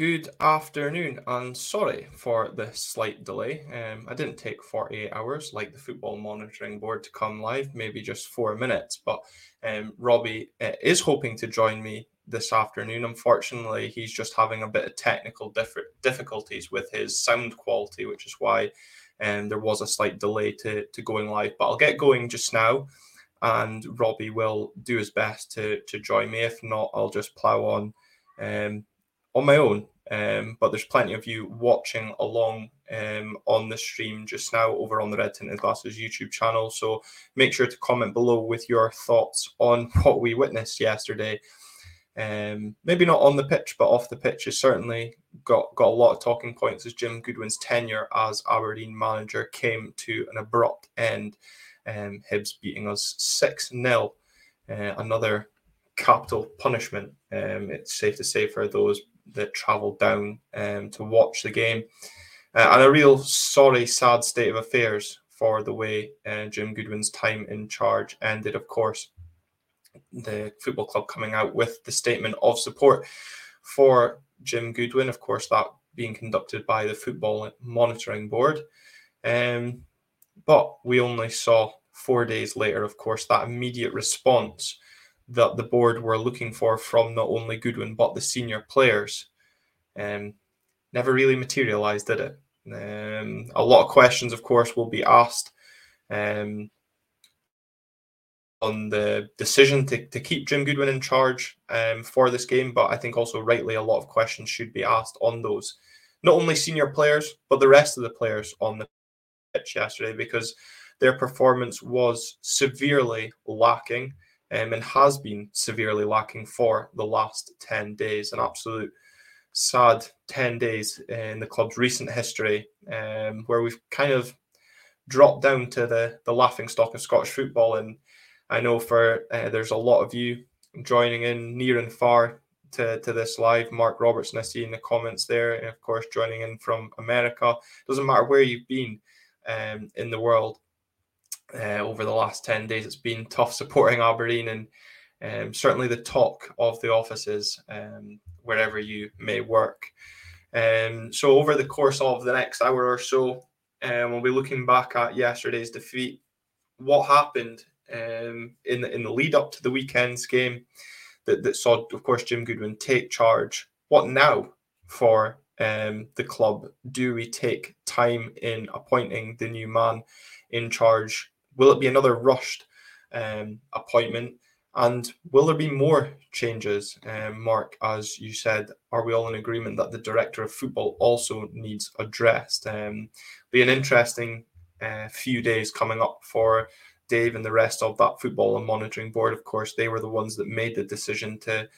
Good afternoon, and sorry for the slight delay. Um, I didn't take 48 hours like the Football Monitoring Board to come live, maybe just four minutes. But um, Robbie uh, is hoping to join me this afternoon. Unfortunately, he's just having a bit of technical diff- difficulties with his sound quality, which is why um, there was a slight delay to, to going live. But I'll get going just now, and Robbie will do his best to, to join me. If not, I'll just plow on. Um, on my own. Um, but there's plenty of you watching along um, on the stream just now over on the Red Tinted Glasses YouTube channel. So make sure to comment below with your thoughts on what we witnessed yesterday. Um, maybe not on the pitch, but off the pitch has certainly got, got a lot of talking points as Jim Goodwin's tenure as Aberdeen manager came to an abrupt end. Um, Hibs beating us 6 0. Uh, another capital punishment, um, it's safe to say, for those that travelled down um, to watch the game. Uh, and a real sorry, sad state of affairs for the way uh, Jim Goodwin's time in charge ended. Of course, the football club coming out with the statement of support for Jim Goodwin. Of course, that being conducted by the Football Monitoring Board. Um, but we only saw four days later, of course, that immediate response that the board were looking for from not only Goodwin but the senior players. Um, never really materialized, did it? Um, a lot of questions, of course, will be asked um, on the decision to, to keep Jim Goodwin in charge um, for this game, but I think also rightly a lot of questions should be asked on those, not only senior players, but the rest of the players on the pitch yesterday because their performance was severely lacking um, and has been severely lacking for the last 10 days. An absolute sad 10 days in the club's recent history, um, where we've kind of dropped down to the, the laughing stock of Scottish football. And I know for uh, there's a lot of you joining in near and far to, to this live. Mark Robertson, I see in the comments there, and of course, joining in from America. Doesn't matter where you've been um, in the world uh, over the last 10 days. It's been tough supporting Aberdeen and um, certainly the talk of the offices um, wherever you may work. Um, so, over the course of the next hour or so, um, we'll be looking back at yesterday's defeat, what happened um, in, the, in the lead up to the weekend's game that, that saw, of course, Jim Goodwin take charge. What now for um, the club? Do we take time in appointing the new man in charge Will it be another rushed um, appointment? And will there be more changes, um, Mark? As you said, are we all in agreement that the director of football also needs addressed? Um, be an interesting uh, few days coming up for Dave and the rest of that football and monitoring board. Of course, they were the ones that made the decision to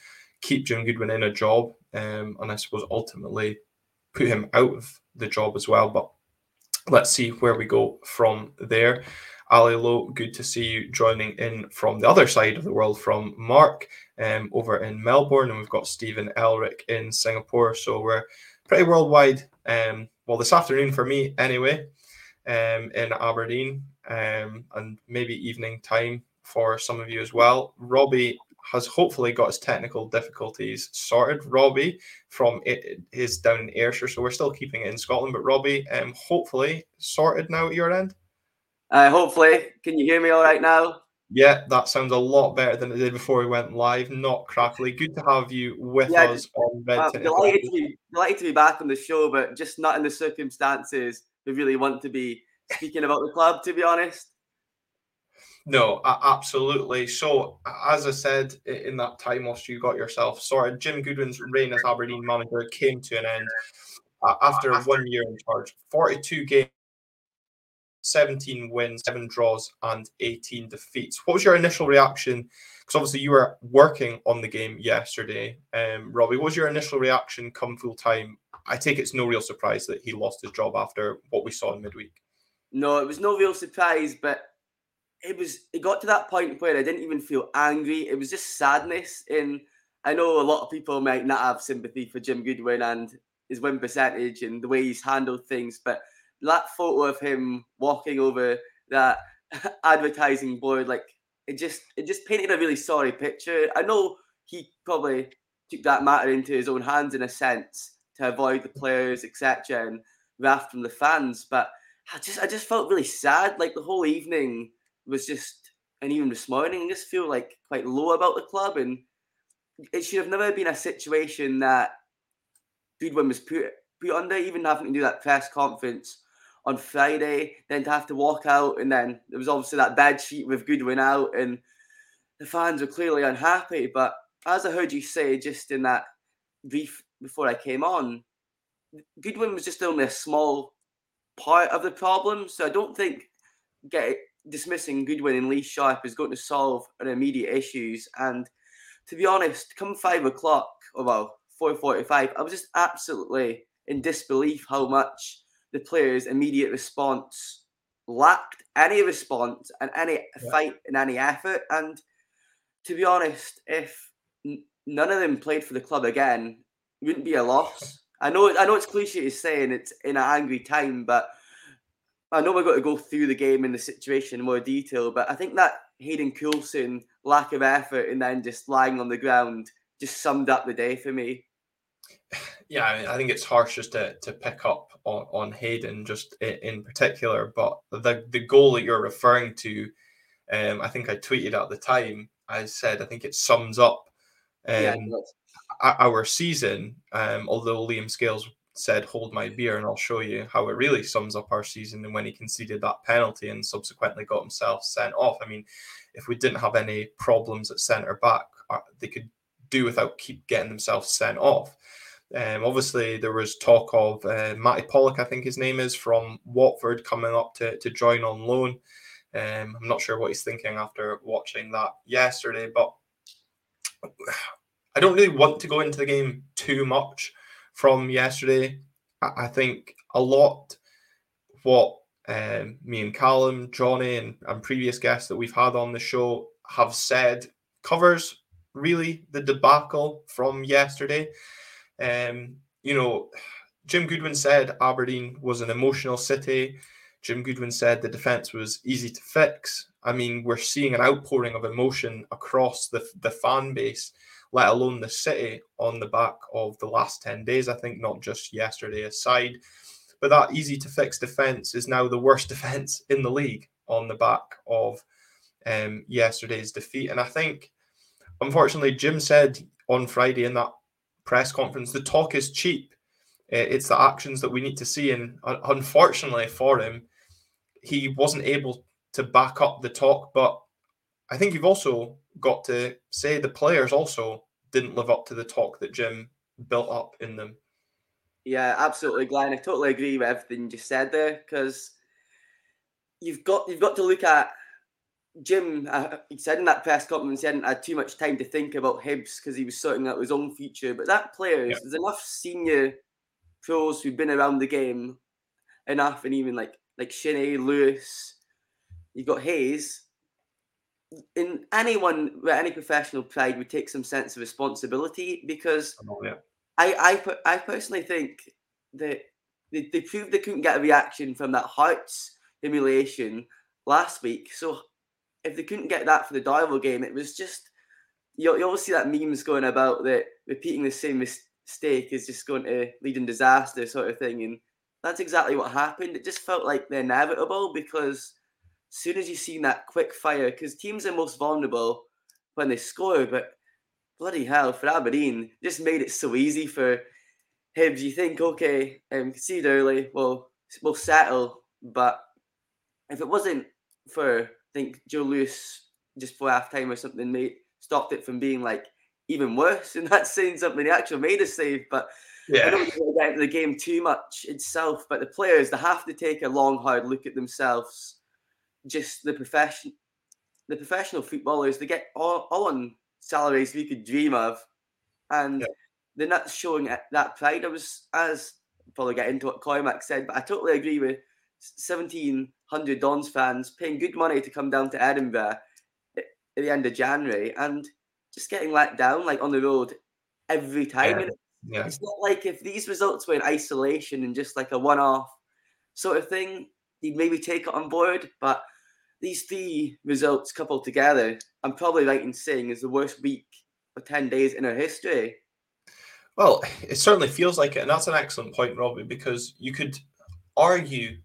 keep Jim Goodwin in a job, um, and I suppose ultimately put him out of the job as well. But let's see where we go from there. Ali Lowe, good to see you joining in from the other side of the world from Mark um, over in Melbourne. And we've got Stephen Elric in Singapore. So we're pretty worldwide. Um, well, this afternoon for me, anyway, um, in Aberdeen, um, and maybe evening time for some of you as well. Robbie has hopefully got his technical difficulties sorted. Robbie from it is down in Ayrshire, so we're still keeping it in Scotland. But Robbie, um, hopefully sorted now at your end. Uh, hopefully, can you hear me all right now? Yeah, that sounds a lot better than it did before we went live. Not crackly. Good to have you with yeah, us on Red I'm delighted to, be, delighted to be back on the show, but just not in the circumstances we really want to be speaking about the club, to be honest. No, absolutely. So, as I said in that time, whilst you got yourself sorted, Jim Goodwin's reign as Aberdeen manager came to an end after one year in charge. 42 games 17 wins, seven draws, and 18 defeats. What was your initial reaction? Because obviously you were working on the game yesterday. Um, Robbie, what was your initial reaction come full time? I take it's no real surprise that he lost his job after what we saw in midweek. No, it was no real surprise, but it was it got to that point where I didn't even feel angry. It was just sadness. And I know a lot of people might not have sympathy for Jim Goodwin and his win percentage and the way he's handled things, but that photo of him walking over that advertising board, like it just it just painted a really sorry picture. I know he probably took that matter into his own hands in a sense to avoid the players, etc., and wrath from the fans. But I just I just felt really sad. Like the whole evening was just, and even this morning, I just feel like quite low about the club, and it should have never been a situation that Goodwin was put put under, even having to do that press conference on Friday, then to have to walk out, and then there was obviously that bed sheet with Goodwin out, and the fans were clearly unhappy. But as I heard you say just in that brief before I came on, Goodwin was just only a small part of the problem. So I don't think get dismissing Goodwin and Lee Sharp is going to solve an immediate issues. And to be honest, come five o'clock, or well, four forty-five, I was just absolutely in disbelief how much the players' immediate response lacked any response and any yeah. fight and any effort. And to be honest, if n- none of them played for the club again, it wouldn't be a loss. I know, I know it's cliche to saying it's in an angry time, but I know we're going to go through the game and the situation in more detail. But I think that Hayden Coulson lack of effort and then just lying on the ground just summed up the day for me. Yeah, I, mean, I think it's harsh just to, to pick up on, on Hayden just in particular, but the the goal that you're referring to, um, I think I tweeted at the time. I said I think it sums up um, yeah, our season. Um, although Liam Scales said, "Hold my beer, and I'll show you how it really sums up our season." And when he conceded that penalty and subsequently got himself sent off, I mean, if we didn't have any problems at centre back, uh, they could do without keep getting themselves sent off. Um, obviously, there was talk of uh, Matty Pollock, I think his name is, from Watford coming up to, to join on loan. Um, I'm not sure what he's thinking after watching that yesterday, but I don't really want to go into the game too much from yesterday. I, I think a lot what um, me and Callum, Johnny, and, and previous guests that we've had on the show have said covers really the debacle from yesterday. Um, you know, Jim Goodwin said Aberdeen was an emotional city. Jim Goodwin said the defense was easy to fix. I mean, we're seeing an outpouring of emotion across the, the fan base, let alone the city, on the back of the last 10 days. I think not just yesterday aside. But that easy to fix defense is now the worst defense in the league on the back of um, yesterday's defeat. And I think, unfortunately, Jim said on Friday in that press conference, the talk is cheap. Uh, it's the actions that we need to see. And unfortunately for him, he wasn't able to back up the talk. But I think you've also got to say the players also didn't live up to the talk that Jim built up in them. Yeah, absolutely, Glenn. I totally agree with everything you just said there because you've got you've got to look at Jim, uh, he said in that press conference he hadn't had too much time to think about Hibs because he was sorting out his own future. But that player, yeah. there's enough senior pros who've been around the game enough, and even like like Shinnie, Lewis, you've got Hayes. In anyone with any professional pride would take some sense of responsibility because oh, yeah. I, I I personally think that they, they proved they couldn't get a reaction from that Hearts humiliation last week. So if they couldn't get that for the Darvel game, it was just you, you always see that memes going about that repeating the same mistake is just going to lead in disaster sort of thing, and that's exactly what happened. It just felt like the inevitable because as soon as you seen that quick fire, because teams are most vulnerable when they score, but bloody hell for Aberdeen, just made it so easy for Hibs. You think, okay, um, concede early, well, we'll settle, but if it wasn't for think Joe Lewis just for half time or something made stopped it from being like even worse. And that's saying something. He actually made a save, but yeah. I don't want to get into the game too much itself. But the players they have to take a long, hard look at themselves. Just the profession, the professional footballers, they get all, all on salaries we could dream of, and yeah. they're not showing that pride. I was as probably get into what Cormack said, but I totally agree with 1,700 Dons fans paying good money to come down to Edinburgh at the end of January and just getting let down like on the road every time. Yeah. Yeah. It's not like if these results were in isolation and just like a one off sort of thing, you'd maybe take it on board. But these three results coupled together, I'm probably right in saying is the worst week or 10 days in our history. Well, it certainly feels like it, and that's an excellent point, Robbie, because you could argue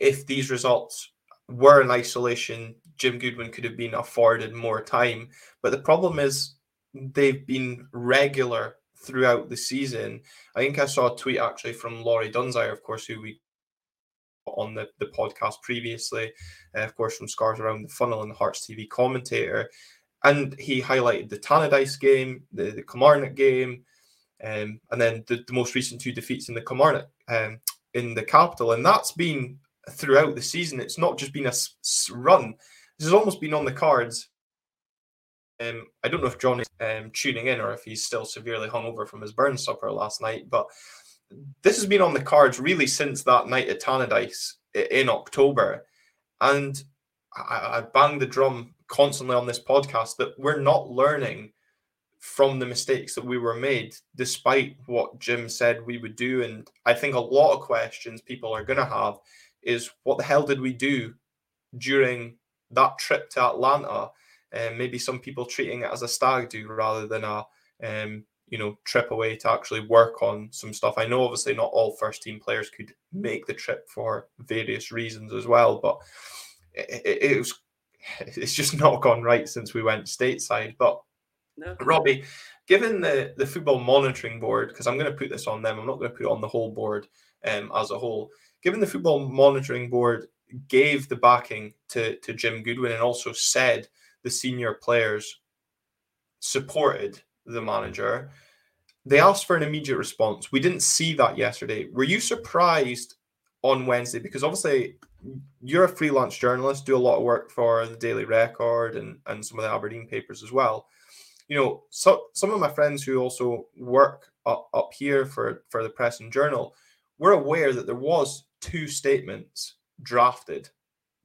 if these results were in isolation, Jim Goodwin could have been afforded more time. But the problem is they've been regular throughout the season. I think I saw a tweet actually from Laurie Dunsire, of course, who we on the, the podcast previously, uh, of course, from Scars Around the Funnel and the Hearts TV commentator. And he highlighted the Tannadice game, the, the Kilmarnock game, um, and then the, the, most recent two defeats in the Kilmarnock um, in the capital. And that's been throughout the season. It's not just been a run. This has almost been on the cards. Um, I don't know if John is um, tuning in or if he's still severely hungover from his burn supper last night, but this has been on the cards really since that night at Tannadice in October. And I, I bang the drum constantly on this podcast that we're not learning from the mistakes that we were made, despite what Jim said we would do. And I think a lot of questions people are going to have is what the hell did we do during that trip to Atlanta? And maybe some people treating it as a stag do rather than a um, you know trip away to actually work on some stuff. I know obviously not all first team players could make the trip for various reasons as well, but it, it, it was it's just not gone right since we went stateside. But no. Robbie, given the the football monitoring board, because I'm going to put this on them, I'm not going to put it on the whole board um, as a whole. Given the football monitoring board gave the backing to to Jim Goodwin and also said the senior players supported the manager. They asked for an immediate response. We didn't see that yesterday. Were you surprised on Wednesday? Because obviously you're a freelance journalist, do a lot of work for the Daily Record and, and some of the Aberdeen papers as well. You know, so some of my friends who also work up, up here for, for the press and journal were aware that there was two statements drafted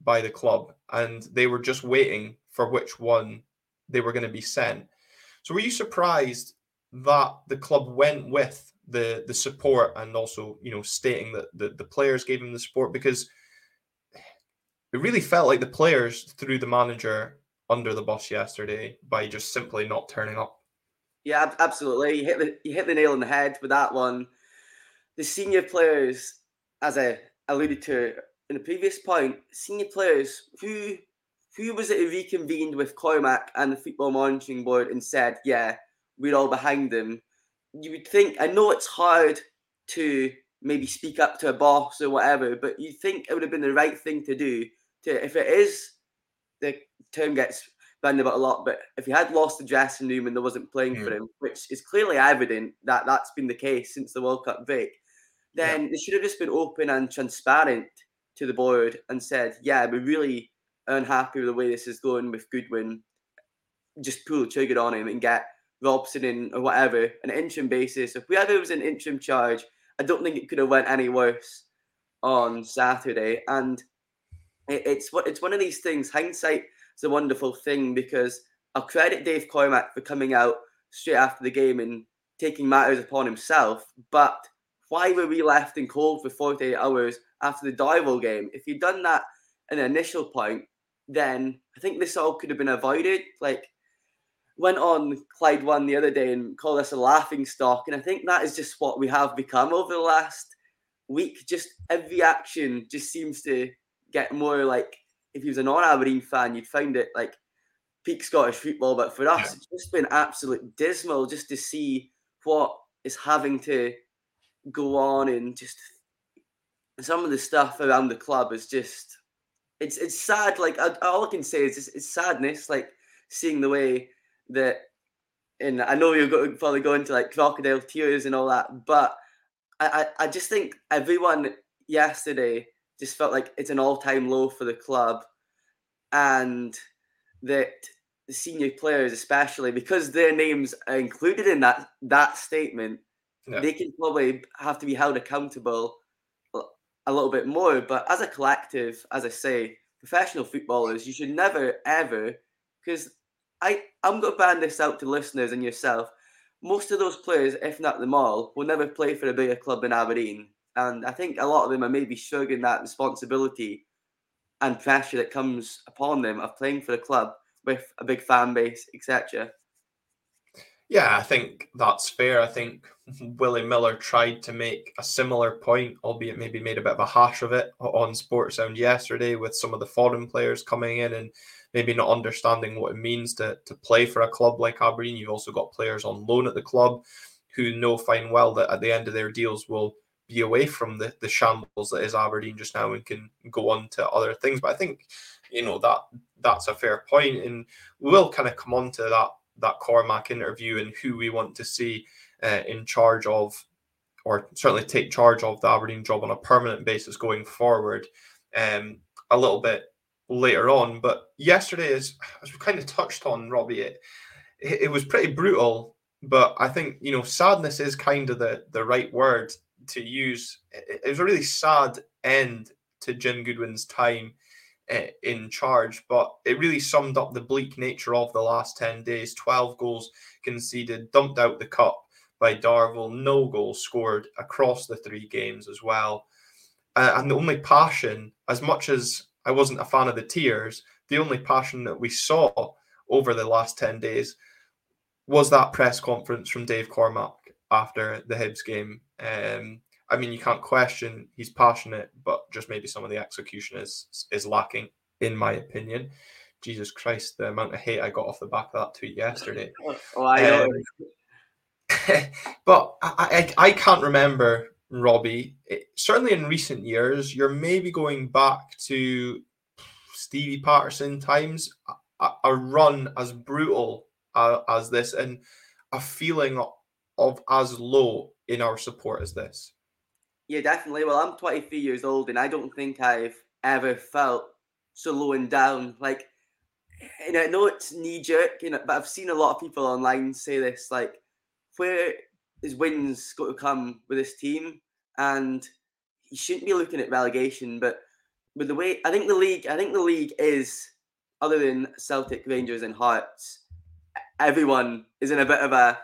by the club and they were just waiting for which one they were going to be sent. So were you surprised that the club went with the the support and also you know stating that the, the players gave him the support because it really felt like the players threw the manager under the bus yesterday by just simply not turning up. Yeah, absolutely. You hit the you hit the nail on the head with that one. The senior players, as I alluded to in the previous point, senior players who who was it who reconvened with Cormack and the football monitoring board and said, "Yeah, we're all behind them." You would think. I know it's hard to maybe speak up to a boss or whatever, but you think it would have been the right thing to do. To if it is, the term gets banned about a lot, but if he had lost the dressing room and there wasn't playing for hmm. him, which is clearly evident that that's been the case since the World Cup break, then yeah. they should have just been open and transparent to the board and said, "Yeah, we're really." unhappy with the way this is going with Goodwin, just pull the trigger on him and get Robson in or whatever, an interim basis. If we it was an interim charge, I don't think it could have went any worse on Saturday. And it, it's what it's one of these things. Hindsight is a wonderful thing because I'll credit Dave Cormack for coming out straight after the game and taking matters upon himself. But why were we left in cold for 48 hours after the Darvel game? If you'd done that in the initial point, then I think this all could have been avoided. Like went on Clyde One the other day and called us a laughing stock, and I think that is just what we have become over the last week. Just every action just seems to get more like if he was a non-Aberdeen fan, you'd find it like peak Scottish football. But for us, it's just been absolute dismal just to see what is having to go on and just some of the stuff around the club is just it's it's sad. Like I, all I can say is it's, it's sadness. Like seeing the way that, and I know you're going to probably going to like crocodile tears and all that, but I, I, I just think everyone yesterday just felt like it's an all time low for the club, and that the senior players, especially because their names are included in that that statement, yeah. they can probably have to be held accountable a little bit more. But as a collective, as I say, professional footballers, you should never ever, because I I'm going to ban this out to listeners and yourself. Most of those players, if not them all, will never play for a bigger club than Aberdeen, and I think a lot of them are maybe shrugging that responsibility and pressure that comes upon them of playing for a club with a big fan base, etc. Yeah, I think that's fair. I think Willie Miller tried to make a similar point, albeit maybe made a bit of a hash of it on Sportsound yesterday with some of the foreign players coming in and maybe not understanding what it means to, to play for a club like Aberdeen. You've also got players on loan at the club who know fine well that at the end of their deals will be away from the, the shambles that is Aberdeen just now and can go on to other things. But I think, you know, that that's a fair point. And we will kind of come on to that that Cormac interview and who we want to see uh, in charge of, or certainly take charge of the Aberdeen job on a permanent basis going forward, um, a little bit later on. But yesterday, as, we kind of touched on, Robbie, it, it was pretty brutal. But I think you know sadness is kind of the the right word to use. It, it was a really sad end to Jim Goodwin's time uh, in charge, but it really summed up the bleak nature of the last 10 days. 12 goals conceded, dumped out the cup by Darvel, no goals scored across the three games as well. Uh, and the only passion, as much as I wasn't a fan of the tears, the only passion that we saw over the last 10 days was that press conference from Dave Cormack after the Hibs game. Um, I mean, you can't question he's passionate, but just maybe some of the execution is is lacking, in my opinion. Jesus Christ, the amount of hate I got off the back of that tweet yesterday. Oh, I. Um, but I, I, I can't remember Robbie. It, certainly in recent years, you're maybe going back to Stevie Paterson times, a, a run as brutal uh, as this, and a feeling of, of as low in our support as this. Yeah, definitely. Well, I'm 23 years old, and I don't think I've ever felt so low and down. Like, and I know it's knee jerk, you know, but I've seen a lot of people online say this, like, where is wins got to come with this team, and he shouldn't be looking at relegation. But with the way I think the league, I think the league is other than Celtic, Rangers, and Hearts, everyone is in a bit of a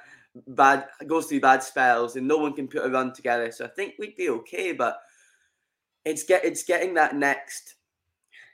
bad goes through bad spells, and no one can put a run together. So I think we'd be okay, but it's get it's getting that next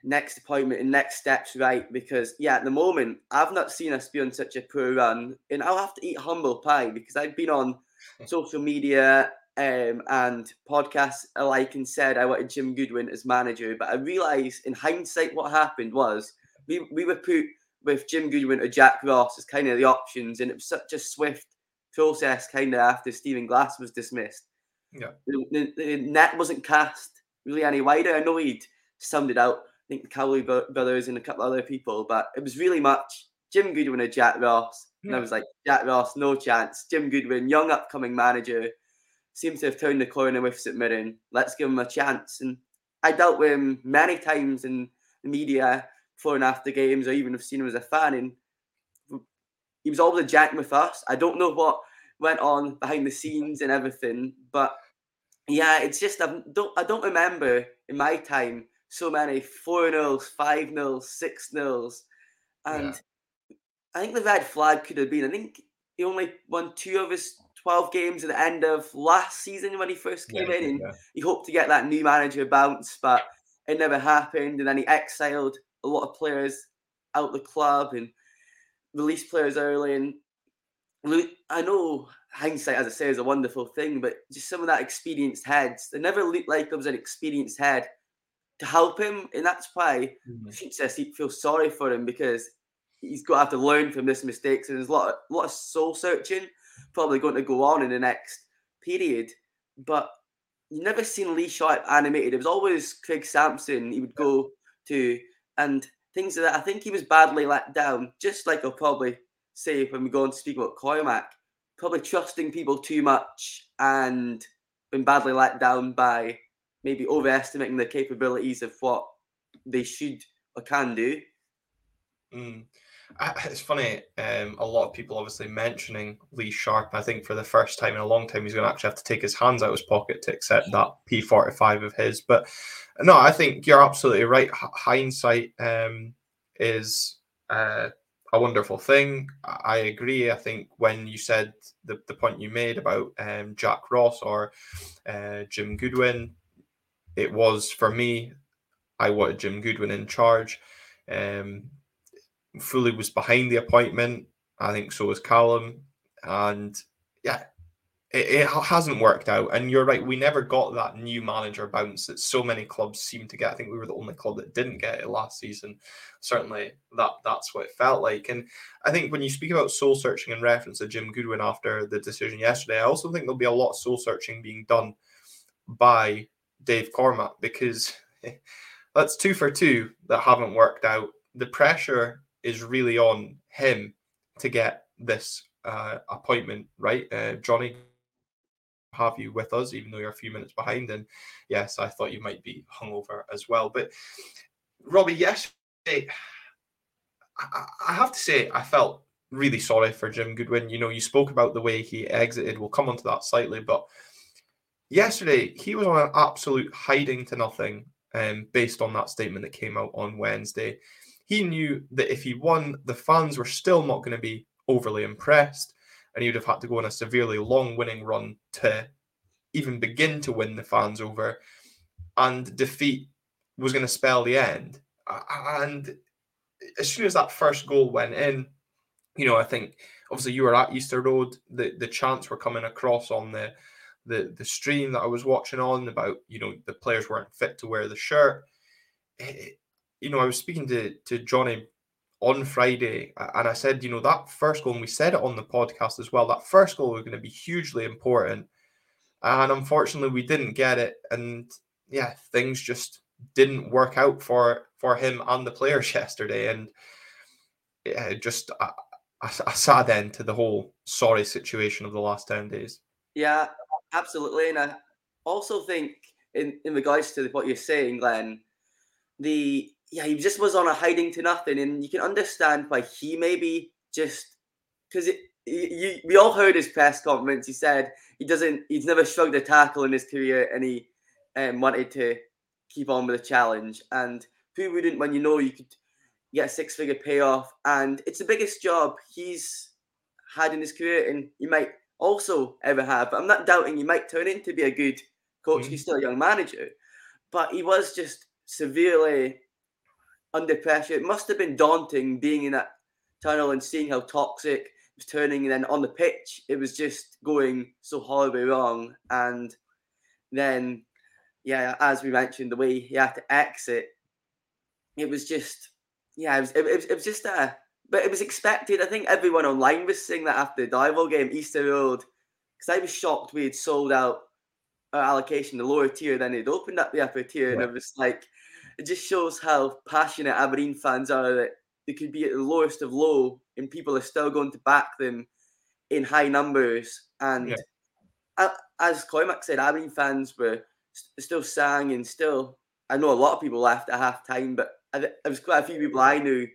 next appointment and next steps right? Because yeah at the moment i've not seen us be on such a poor run and i'll have to eat humble pie because i've been on social media um, and podcasts alike and said i wanted jim goodwin as manager but i realized in hindsight what happened was we, we were put with jim goodwin or jack ross as kind of the options and it was such a swift process kind of after stephen glass was dismissed. Yeah. The, the, the net wasn't cast really any wider. I know he'd summed it out think the Cowley brothers and a couple other people, but it was really much Jim Goodwin and Jack Ross. And I hmm. was like, Jack Ross, no chance. Jim Goodwin, young upcoming manager, seems to have turned the corner with St Mirren. Let's give him a chance. And I dealt with him many times in the media before and after games, or even have seen him as a fan. And he was always a jack with us. I don't know what went on behind the scenes and everything, but yeah, it's just I don't I don't remember in my time so many 4 nils, 5 nils, 6 nils. And yeah. I think the red flag could have been, I think he only won two of his 12 games at the end of last season when he first came yeah, in. And yeah. he hoped to get that new manager bounce, but it never happened. And then he exiled a lot of players out the club and released players early. And I know hindsight, as I say, is a wonderful thing, but just some of that experienced heads, they never looked like there was an experienced head to help him, and that's why mm-hmm. he feels sorry for him because he's got to have to learn from this mistakes, and there's a lot, of, a lot of soul searching probably going to go on in the next period. But you never seen Lee Sharp animated. It was always Craig Samson he would go to, and things like that. I think he was badly let down, just like I'll probably say when we go on to speak about Cormack, probably trusting people too much and been badly let down by maybe overestimating the capabilities of what they should or can do. Mm. It's funny. Um, a lot of people obviously mentioning Lee Sharp. I think for the first time in a long time, he's going to actually have to take his hands out of his pocket to accept that P45 of his. But no, I think you're absolutely right. H- hindsight um, is uh, a wonderful thing. I agree. I think when you said the, the point you made about um, Jack Ross or uh, Jim Goodwin, it was for me. I wanted Jim Goodwin in charge. Um, fully was behind the appointment. I think so was Callum, and yeah, it, it, hasn't worked out. And you're right, we never got that new manager bounce that so many clubs seem to get. I think we were the only club that didn't get it last season. Certainly, that that's what it felt like. And I think when you speak about soul searching in reference to Jim Goodwin after the decision yesterday, I also think there'll be a lot of soul searching being done by Dave Cormack because that's two for two that haven't worked out. The pressure is really on him to get this uh, appointment right. Uh, Johnny have you with us, even though you're a few minutes behind. And yes, I thought you might be hungover as well. But Robbie, yesterday, I, I have to say, I felt really sorry for Jim Goodwin. You know, you spoke about the way he exited. We'll come onto that slightly, but yesterday he was on an absolute hiding to nothing um, based on that statement that came out on Wednesday. He knew that if he won, the fans were still not going to be overly impressed and he would have had to go on a severely long winning run to even begin to win the fans over. And defeat was going to spell the end. And as soon as that first goal went in, you know, I think obviously you were at Easter Road. The the chants were coming across on the the the stream that I was watching on about you know the players weren't fit to wear the shirt. It, you know, I was speaking to to Johnny on Friday, and I said, you know, that first goal, and we said it on the podcast as well, that first goal was going to be hugely important. And unfortunately, we didn't get it. And yeah, things just didn't work out for for him and the players yesterday. And yeah, just a, a, sad end to the whole sorry situation of the last 10 days. Yeah, absolutely. And I also think, in, in regards to what you're saying, Glenn, the yeah, he just was on a hiding to nothing, and you can understand why he maybe just because you, we all heard his press conference. He said he doesn't, he's never shrugged a tackle in his career, and he um, wanted to keep on with the challenge. And who wouldn't when you know you could get a six figure payoff? And it's the biggest job he's had in his career, and he might also ever have. I'm not doubting he might turn into be a good coach. Mm-hmm. He's still a young manager, but he was just severely under pressure. It must have been daunting being in that tunnel and seeing how toxic it was turning. And then on the pitch, it was just going so horribly wrong. And then, yeah, as we mentioned, the way he had to exit, it was just, yeah, it was, it, was, it was just a, but it was expected. I think everyone online was saying that after the Darvel game, Easter Road, because I was shocked we had sold out our allocation, the lower tier, then it opened up the upper tier, and it was like, it just shows how passionate Aberdeen fans are that they could be at the lowest of low and people are still going to back them in high numbers. And yeah. as Cormack said, Aberdeen fans were still sang and still. I know a lot of people left at half time, but there was quite a few people I knew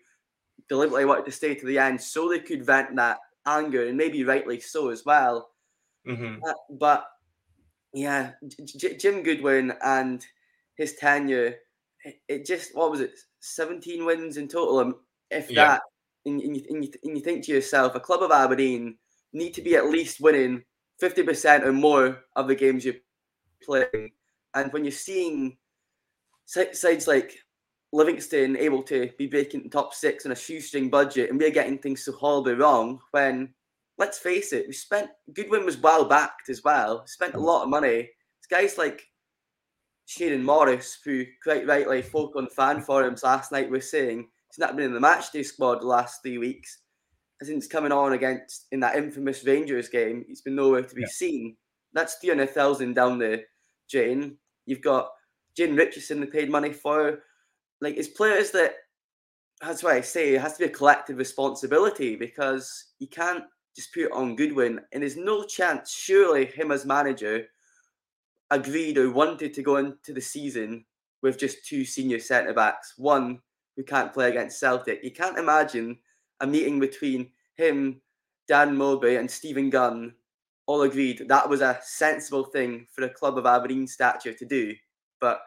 deliberately wanted to stay to the end so they could vent that anger and maybe rightly so as well. Mm-hmm. Uh, but yeah, J- Jim Goodwin and his tenure it, just what was it, seventeen wins in total, um, if yeah. that. And, and, you, and, you, and you think to yourself, a club of Aberdeen need to be at least winning fifty percent or more of the games you play, and when you're seeing sides like Livingston able to be breaking the top six on a shoestring budget, and we're getting things so horribly wrong. When let's face it, we spent Goodwin was well backed as well. Spent a mm. lot of money. It's guys like Shayden Morris, who quite rightly folk on fan forums last night were saying he's not been in the matchday squad the last three weeks. Since coming on against in that infamous Rangers game, he's been nowhere to be yeah. seen. That's 300,000 down the drain. You've got Jane Richardson they paid money for. Like, it's players that, that's why I say it has to be a collective responsibility because you can't just put on Goodwin. And there's no chance, surely, him as manager agreed or wanted to go into the season with just two senior centre backs, one who can't play against Celtic. You can't imagine a meeting between him, Dan Mowbray, and Stephen Gunn all agreed that was a sensible thing for a club of Aberdeen stature to do. But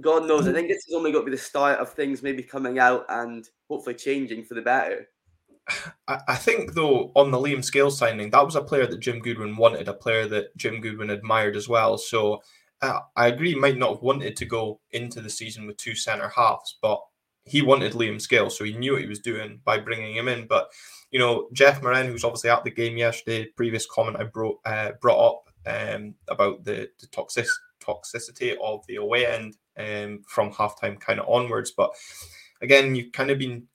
God knows, I think this is only got to be the start of things maybe coming out and hopefully changing for the better. I think though on the Liam Scales signing, that was a player that Jim Goodwin wanted, a player that Jim Goodwin admired as well. So uh, I agree, he might not have wanted to go into the season with two centre halves, but he wanted Liam Scales, so he knew what he was doing by bringing him in. But you know, Jeff Moran, who's obviously at the game yesterday, previous comment I brought uh, brought up um, about the, the toxic, toxicity of the away end um, from halftime kind of onwards. But again, you've kind of been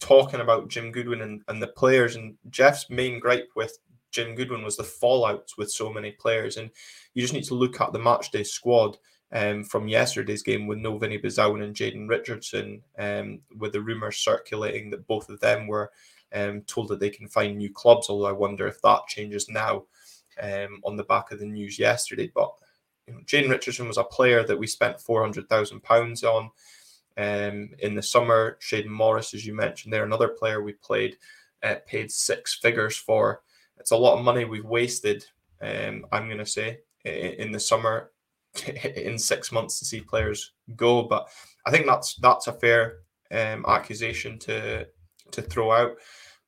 talking about Jim Goodwin and, and the players, and Jeff's main gripe with Jim Goodwin was the fallouts with so many players. And you just need to look at the matchday squad um, from yesterday's game with no Vinny Besuijen and Jayden Richardson, um, with the rumours circulating that both of them were um, told that they can find new clubs. Although I wonder if that changes now um, on the back of the news yesterday. But you know, Richardson was a player that we spent four hundred thousand pounds on um, in the summer. Shayden Morris, as you mentioned, there another player we played uh, paid six figures for. It's a lot of money we've wasted. Um, I'm going to say in, in the summer in six months to see players go, but I think that's that's a fair um, accusation to to throw out.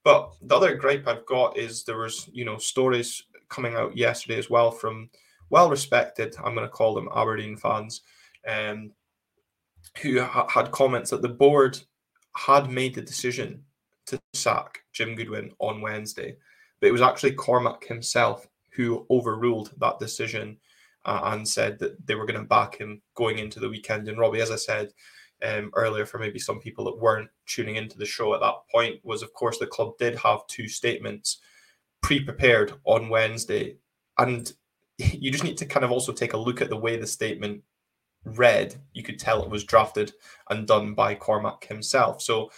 But the other gripe I've got is there was you know stories coming out yesterday as well from well respected I'm going to call them Aberdeen fans, um, who ha- had comments that the board had made the decision to sack Jim Goodwin on Wednesday, but it was actually Cormack himself who overruled that decision uh, and said that they were going to back him going into the weekend. And Robbie, as I said um, earlier, for maybe some people that weren't tuning into the show at that point, was of course the club did have two statements pre-prepared on Wednesday, and you just need to kind of also take a look at the way the statement read. You could tell it was drafted and done by Cormack himself. So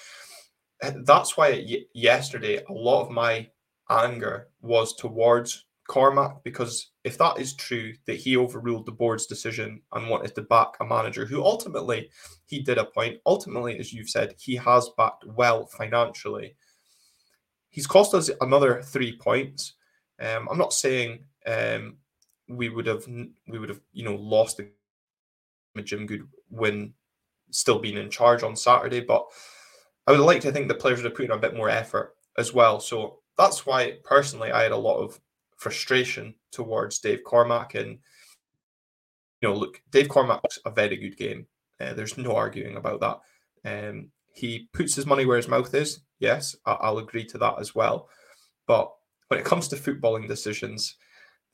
that's why yesterday a lot of my anger was towards Cormack because if that is true that he overruled the board's decision and wanted to back a manager who ultimately he did appoint, ultimately, as you've said, he has backed well financially. He's cost us another three points. Um, I'm not saying um, we would have we would have you know lost the Jim Goodwin still being in charge on Saturday, but I would like to think the players would have put in a bit more effort as well. So that's why personally I had a lot of frustration towards Dave Cormack And, you know, look, Dave Cormack's a very good game. Uh, there's no arguing about that. Um, he puts his money where his mouth is. Yes, I- will agree to that as well. But when it comes to footballing decisions,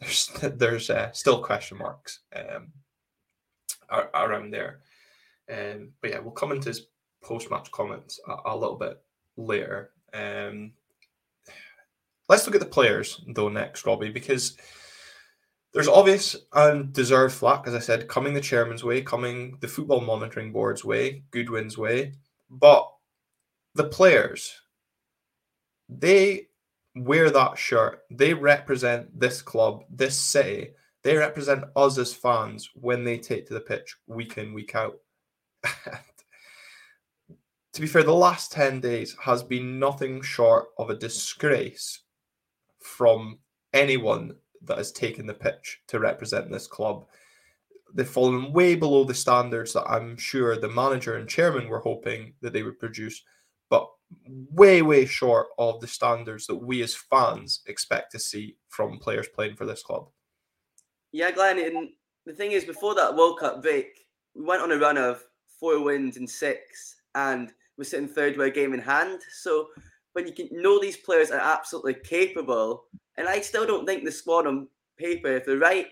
there's there's uh, still question marks um, around there. Um, but yeah, we'll come into his post match comments a, a, little bit later. Um, Let's look at the players though next, Robbie, because there's obvious and deserved flack, as I said, coming the chairman's way, coming the football monitoring board's way, Goodwin's way. But the players, they wear that shirt. They represent this club, this city. They represent us as fans when they take to the pitch week in, week out. to be fair, the last 10 days has been nothing short of a disgrace from anyone that has taken the pitch to represent this club. They've fallen way below the standards that I'm sure the manager and chairman were hoping that they would produce, way, way short of the standards that we as fans expect to see from players playing for this club. Yeah, Glenn, and the thing is, before that World Cup break, we went on a run of four wins and six, and we're sitting third with a game in hand. So when you can know these players are absolutely capable. And I still don't think the squad on paper, if the right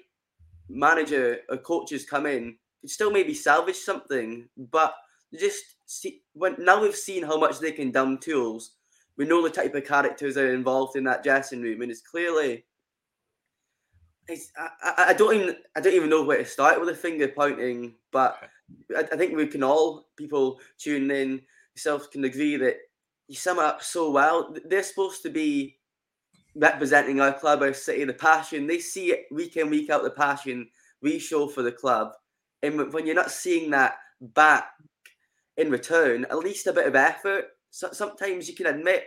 manager or coaches come in, could still maybe salvage something. But just see when now we've seen how much they can dumb tools. We know the type of characters that are involved in that dressing room, and it's clearly. It's, I, I don't even I don't even know where to start with the finger pointing, but I, I think we can all people tuning in yourself can agree that you sum it up so well. They're supposed to be representing our club, our city, the passion. They see it week in, week out, the passion we show for the club. And when you're not seeing that back in return, at least a bit of effort. So sometimes you can admit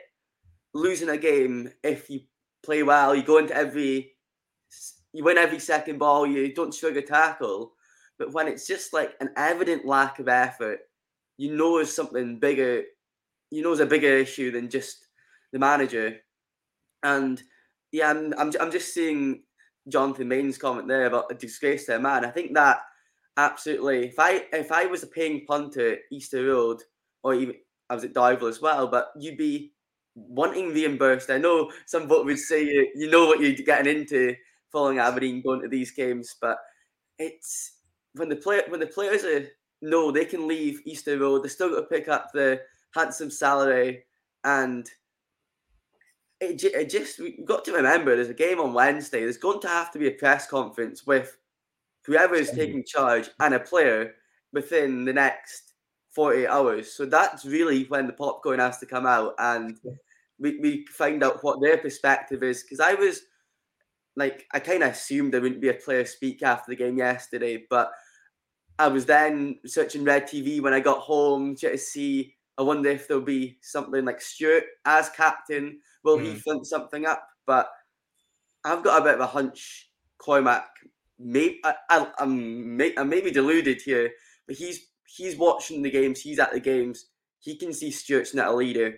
losing a game if you play well, you go into every, you win every second ball, you don't struggle tackle. But when it's just like an evident lack of effort, you know there's something bigger you know is a bigger issue than just the manager. And yeah, I'm I'm, I'm just seeing Jonathan Main's comment there about a disgrace to a man. I think that absolutely. If I if I was a paying punter Easter Road, or even I was at Darvel as well, but you'd be wanting reimbursed. I know some would say you, you know what you're getting into following Aberdeen going to these games, but it's when the player when the players are no, they can leave Easter Road. They still got to pick up the handsome salary, and it, it just we got to remember there's a game on Wednesday. There's going to have to be a press conference with whoever is taking charge and a player within the next 48 hours. So that's really when the popcorn has to come out and we, we find out what their perspective is. Because I was like, I kind of assumed there wouldn't be a player speak after the game yesterday, but I was then searching Red TV when I got home to see. I wonder if there'll be something like Stewart as captain. Will mm. he front something up? But I've got a bit of a hunch. Cormack, maybe I, I, I'm, may, I'm maybe deluded here, but he's he's watching the games. He's at the games. He can see Stewart's not a leader.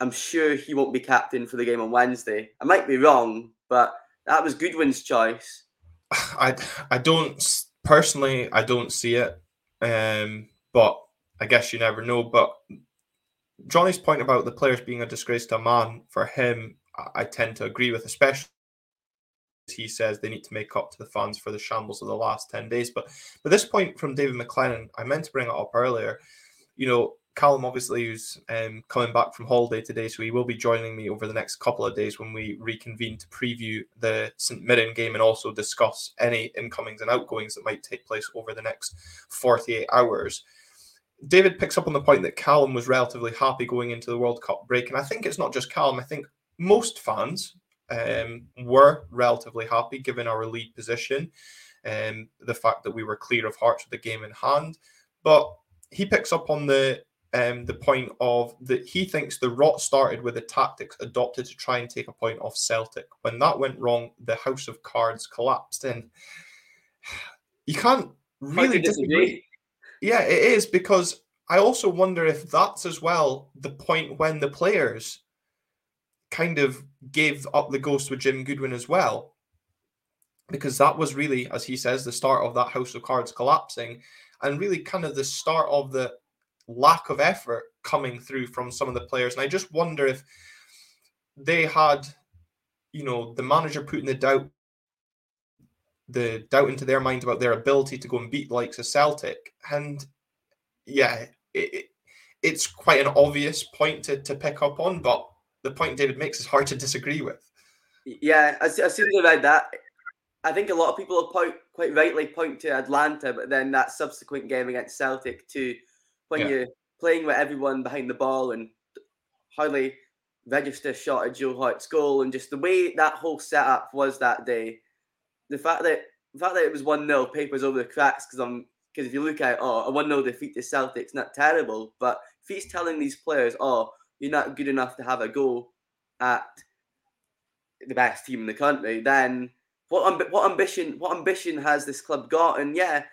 I'm sure he won't be captain for the game on Wednesday. I might be wrong, but that was Goodwin's choice. I I don't personally, I don't see it. Um, but I guess you never know. But Johnny's point about the players being a disgrace to a man, for him, I tend to agree with, especially he says they need to make up to the fans for the shambles of the last 10 days. But but this point from David McLennan, I meant to bring it up earlier. You know, Callum obviously who's um, coming back from holiday today, so he will be joining me over the next couple of days when we reconvene to preview the St Mirren game and also discuss any incomings and outgoings that might take place over the next 48 hours. David picks up on the point that Callum was relatively happy going into the World Cup break, and I think it's not just Callum. I think most fans um, were relatively happy given our lead position and um, the fact that we were clear of Hearts with the game in hand. But he picks up on the um, the point of that he thinks the rot started with the tactics adopted to try and take a point off Celtic. When that went wrong, the house of cards collapsed. And you can't really disagree. Yeah, it is because I also wonder if that's as well the point when the players kind of gave up the ghost with Jim Goodwin as well. Because that was really, as he says, the start of that house of cards collapsing and really kind of the start of the lack of effort coming through from some of the players. And I just wonder if they had, you know, the manager putting the doubt, the doubt into their mind about their ability to go and beat the likes of Celtic. And yeah, it, it's quite an obvious point to, to pick up on, but the point David makes is hard to disagree with. Yeah, as, as soon as I read that, I think a lot of people point, quite rightly point to Atlanta, but then that subsequent game against Celtic to when yeah. you're playing with everyone behind the ball and hardly register shot at Joe Hart's goal and just the way that whole setup was that day. The fact that the fact that it was 1 0 papers over the cracks because I'm because if you look at oh a 1 0 defeat to Celtic's not terrible, but if he's telling these players, oh, you're not good enough to have a go at the best team in the country, then what what ambition what ambition has this club got? And yeah,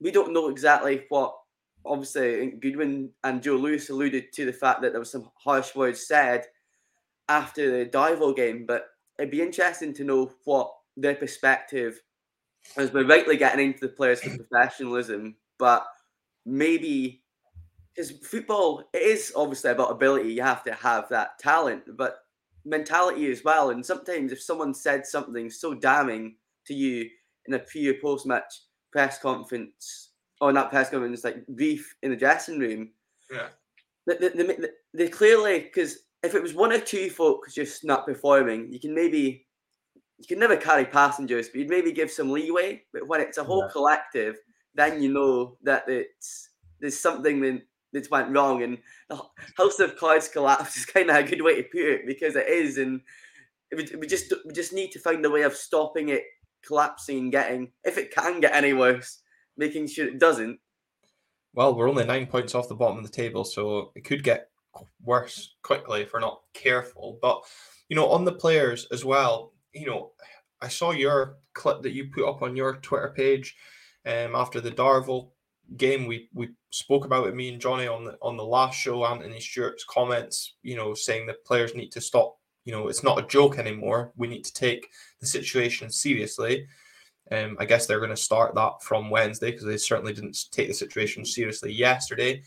we don't know exactly what obviously Goodwin and Joe Lewis alluded to the fact that there was some harsh words said after the Darvel game, but it'd be interesting to know what their perspective as we're rightly getting into the players for professionalism, but maybe because football it is obviously about ability, you have to have that talent, but mentality as well. And sometimes if someone said something so damning to you in a pre or post match press conference or not press conference, like beef in the dressing room. Yeah. They, they, they, they clearly, because if it was one or two folks just not performing, you can maybe, you can never carry passengers, but you'd maybe give some leeway. But when it's a whole yeah. collective, then you know that it's there's something that, that's went wrong. And the House of Cards collapse is kind of a good way to put it because it is. And we, we just we just need to find a way of stopping it collapsing and getting, if it can get any worse, making sure it doesn't. Well, we're only nine points off the bottom of the table, so it could get worse quickly if we're not careful. But you know, on the players as well, you know, I saw your clip that you put up on your Twitter page um, after the Darvel game. We we spoke about it, me and Johnny on the on the last show. Anthony Stewart's comments, you know, saying that players need to stop. You know, it's not a joke anymore. We need to take the situation seriously. Um, I guess they're going to start that from Wednesday because they certainly didn't take the situation seriously yesterday.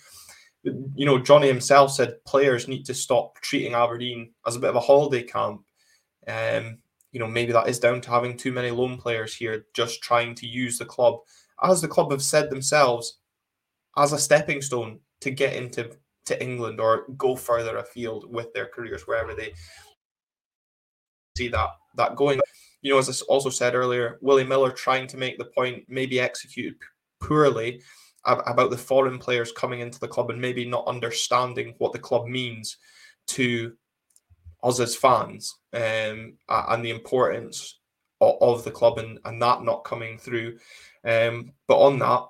you know, Johnny himself said players need to stop treating Aberdeen as a bit of a holiday camp. Um, you know, maybe that is down to having too many loan players here, just trying to use the club, as the club have said themselves, as a stepping stone to get into to England or go further afield with their careers wherever they see that that going. You know, as I also said earlier, Willie Miller trying to make the point, maybe executed poorly, about the foreign players coming into the club and maybe not understanding what the club means to us as fans um, and the importance of, the club and, and that not coming through. Um, but on that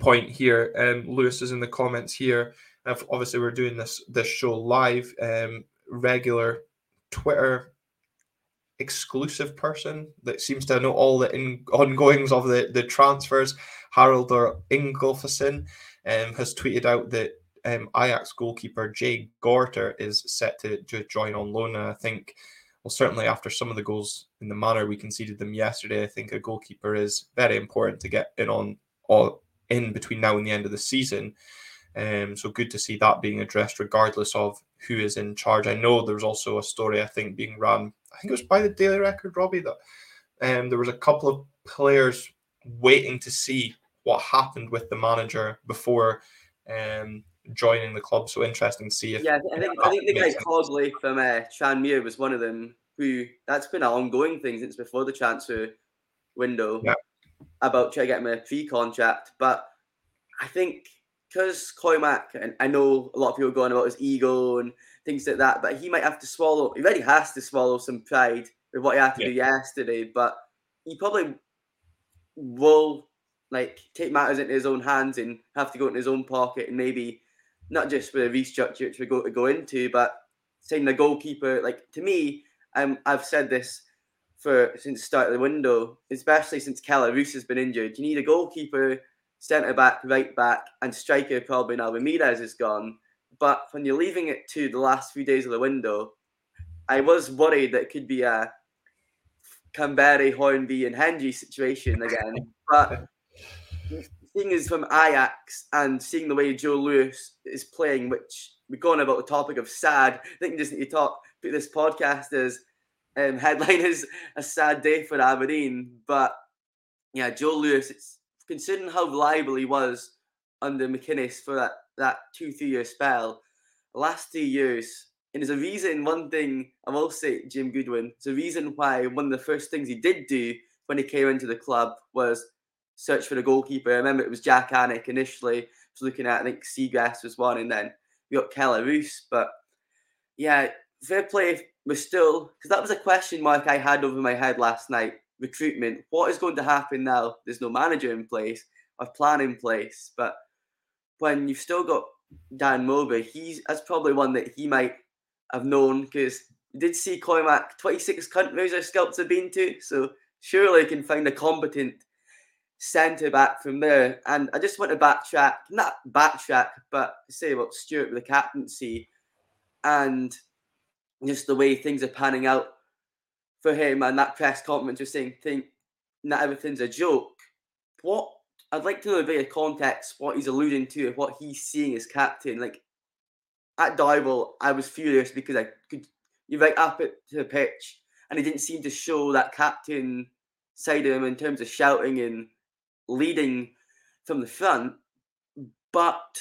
point here, um, Lewis is in the comments here. Obviously, we're doing this this show live. Um, regular Twitter exclusive person that seems to know all the in- ongoings of the, the transfers, Harold or Ingolfsson, um, has tweeted out that um, Ajax goalkeeper Jay Gorter is set to, to join on loan. And I think, well, certainly after some of the goals in the manner we conceded them yesterday, I think a goalkeeper is very important to get in on all in between now and the end of the season. Um, so good to see that being addressed, regardless of who is in charge. I know there was also a story I think being run. I think it was by the Daily Record, Robbie, that um, there was a couple of players waiting to see what happened with the manager before um, joining the club. So interesting to see if. Yeah, I think, I think the guy Closley from uh, Tranmere was one of them. Who that's been an ongoing thing since before the transfer window yeah. about trying to get him a free contract. But I think because Cormack, and I know a lot of people are going about his ego and things like that, but he might have to swallow. He already has to swallow some pride with what he had to yeah. do yesterday. But he probably will like take matters into his own hands and have to go into his own pocket and maybe not just with the restructure which we go to go into, but saying the goalkeeper. Like to me, um, I've said this for since the start of the window, especially since Kelle Roos has been injured. You need a goalkeeper centre back, right back, and striker probably now Ramirez is gone. But when you're leaving it to the last few days of the window, I was worried that it could be a Kamberi, Hornby, and Hendry situation again. But seeing as from Ajax and seeing the way Joe Lewis is playing, which we've gone about the topic of sad, I think we just need to talk put this podcast is um, headline is a sad day for Aberdeen. But yeah, Joe Lewis, it's considering how reliable he was under McInnes for that, that two, three year spell, last two years, and there's a reason, one thing I will say, Jim Goodwin, it's a reason why one of the first things he did do when he came into the club was search for the goalkeeper. I remember it was Jack Alnwick initially, was looking at, I think Siegrist was one, and then we got Kelle Roos. But yeah, fair play was still, because that was a question mark I had over my head last night recruitment. What is going to happen now? There's no manager in place, a plan in place. But when you've still got Dan Mowbray, he's that's probably one that he might have known because did see Cormack 26 countries our scouts have been to. So surely can find a competent centre back from there. And I just want to backtrack, not backtrack, but say about Stewart with the captaincy and just the way things are panning out for him and that press conference was saying think not everything's a joke. What I'd like to know a bit of context, what he's alluding to, what he's seeing as captain. Like at Darvel, I was furious because I could you right up it to the pitch and he didn't seem to show that captain side of him in terms of shouting and leading from the front. But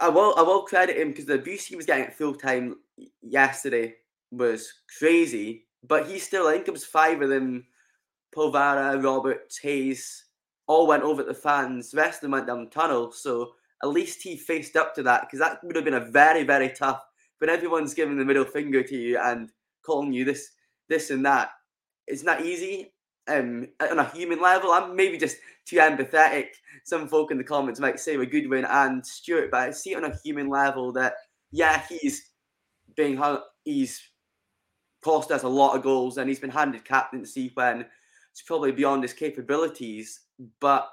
I will I will credit him because the abuse he was getting at full time yesterday was crazy, but he still, I think it was five of them Polvara, Roberts, Hayes, all went over the fans. The rest of them went down the tunnel. So at least he faced up to that because that would have been a very, very tough. When everyone's giving the middle finger to you and calling you this, this and that, it's not easy. Um, on a human level, I'm maybe just too empathetic. Some folk in the comments might say with Goodwin and Stewart, but I see it on a human level that yeah, he's being he's cost us a lot of goals, and he's been handed captaincy when it's probably beyond his capabilities. But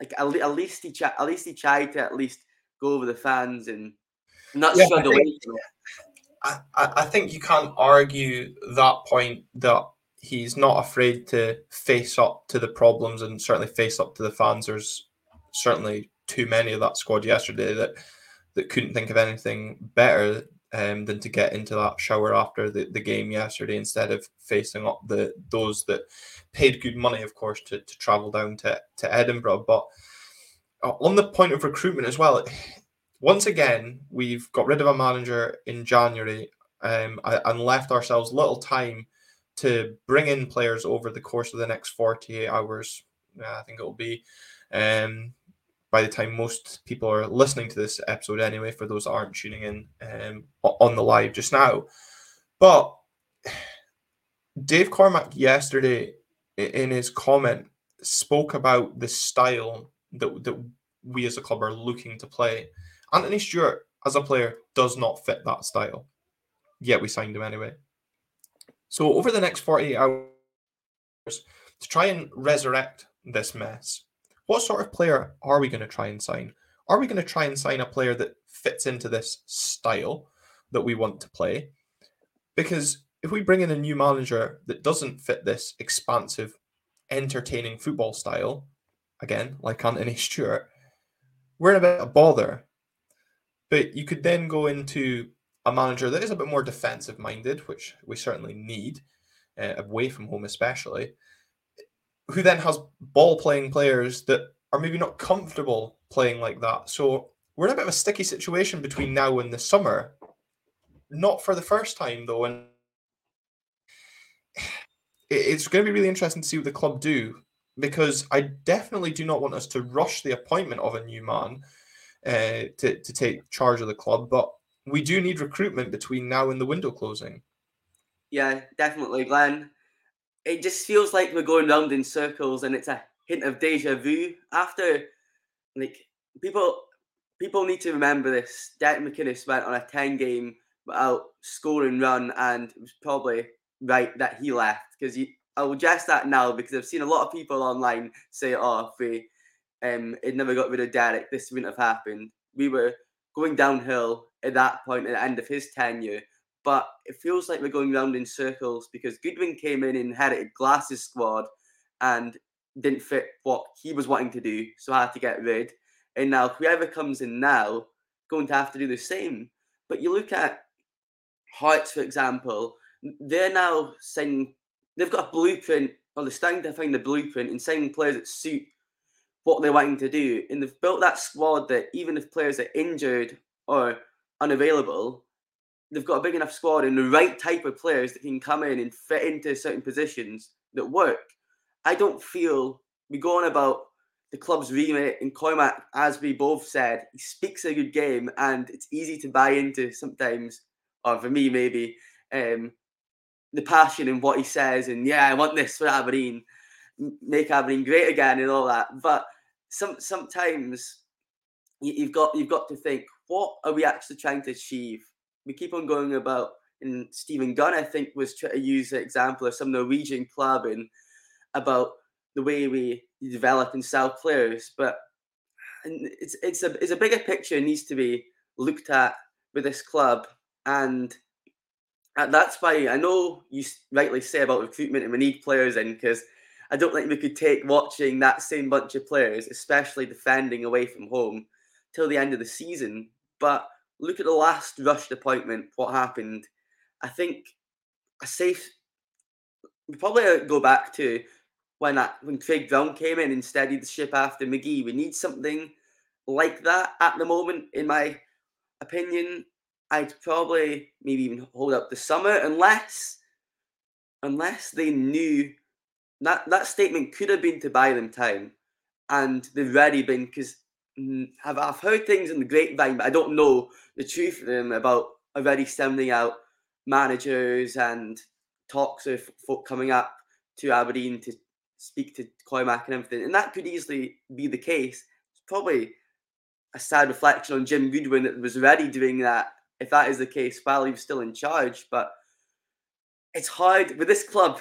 like at, at least he at least he tried to at least go over the fans and not yeah, away. I, I think you can't argue that point that he's not afraid to face up to the problems and certainly face up to the fans. There's certainly too many of that squad yesterday that that couldn't think of anything better um, than to get into that shower after the, the game yesterday instead of facing up the those that paid good money, of course, to, to travel down to, to Edinburgh. But uh, on the point of recruitment as well, once again, we've got rid of a manager in January um, and left ourselves little time to bring in players over the course of the next 48 hours. I think it'll be um, by the time most people are listening to this episode anyway, for those that aren't tuning in um, on the live just now. But Dave Cormack yesterday in his comment spoke about the style that, that we as a club are looking to play. Anthony Stewart, as a player, does not fit that style. Yet we signed him anyway. So over the next 48 hours, to try and resurrect this mess, what sort of player are we going to try and sign? Are we going to try and sign a player that fits into this style that we want to play? Because if we bring in a new manager that doesn't fit this expansive, entertaining football style, again, like Anthony Stewart, we're in a bit of bother. But you could then go into a manager that is a bit more defensive minded, which we certainly need, uh, away from home especially, who then has ball playing players that are maybe not comfortable playing like that. So we're in a bit of a sticky situation between now and the summer. Not for the first time though, and it's going to be really interesting to see what the club do because I definitely do not want us to rush the appointment of a new man uh, to to take charge of the club, but we do need recruitment between now and the window closing. Yeah, definitely, Glenn it just feels like we're going round in circles and it's a hint of deja vu after like people people need to remember this. Derek McInnes went on a 10 game without scoring run and it was probably right that he left because you. I will address that now because I've seen a lot of people online say, oh, if we um, it never got rid of Derek, this wouldn't have happened. We were going downhill at that point at the end of his tenure but it feels like we're going round in circles because Goodwin came in and inherited Glass's squad and didn't fit what he was wanting to do, so I had to get rid. And now whoever comes in now going to have to do the same. But you look at Hearts, for example, they're now saying they've got a blueprint, or they're starting to find the blueprint and signing players that suit what they're wanting to do. And they've built that squad that even if players are injured or unavailable, they've got a big enough squad and the right type of players that can come in and fit into certain positions that work. I don't feel we go on about the club's remit and Cormack, as we both said, he speaks a good game and it's easy to buy into sometimes, or for me maybe, um, the passion and what he says and yeah, I want this for Aberdeen, make Aberdeen great again and all that. But some sometimes you've got you've got to think, what are we actually trying to achieve? we keep on going about, and Steven Gunn, I think, was trying to use the example of some Norwegian club and about the way we develop and sell players. But it's it's a it's a bigger picture needs to be looked at with this club, and that's why I know you rightly say about recruitment and we need players in because I don't think we could take watching that same bunch of players, especially defending away from home, till the end of the season. But look at the last rushed appointment, what happened. I think a safe. We probably go back to when that when Craig Brown came in and steadied the ship after McGhee. We need something like that at the moment, in my opinion. I'd probably maybe even hold up the summer unless unless they knew that that statement could have been to buy them time and they've already been because Mm, have I've heard things in the grapevine, but I don't know the truth of them about already sending out managers and talks of folk coming up to Aberdeen to speak to Cormack and everything. And that could easily be the case. It's probably a sad reflection on Jim Goodwin that was already doing that, if that is the case, while he was still in charge. But it's hard with this club.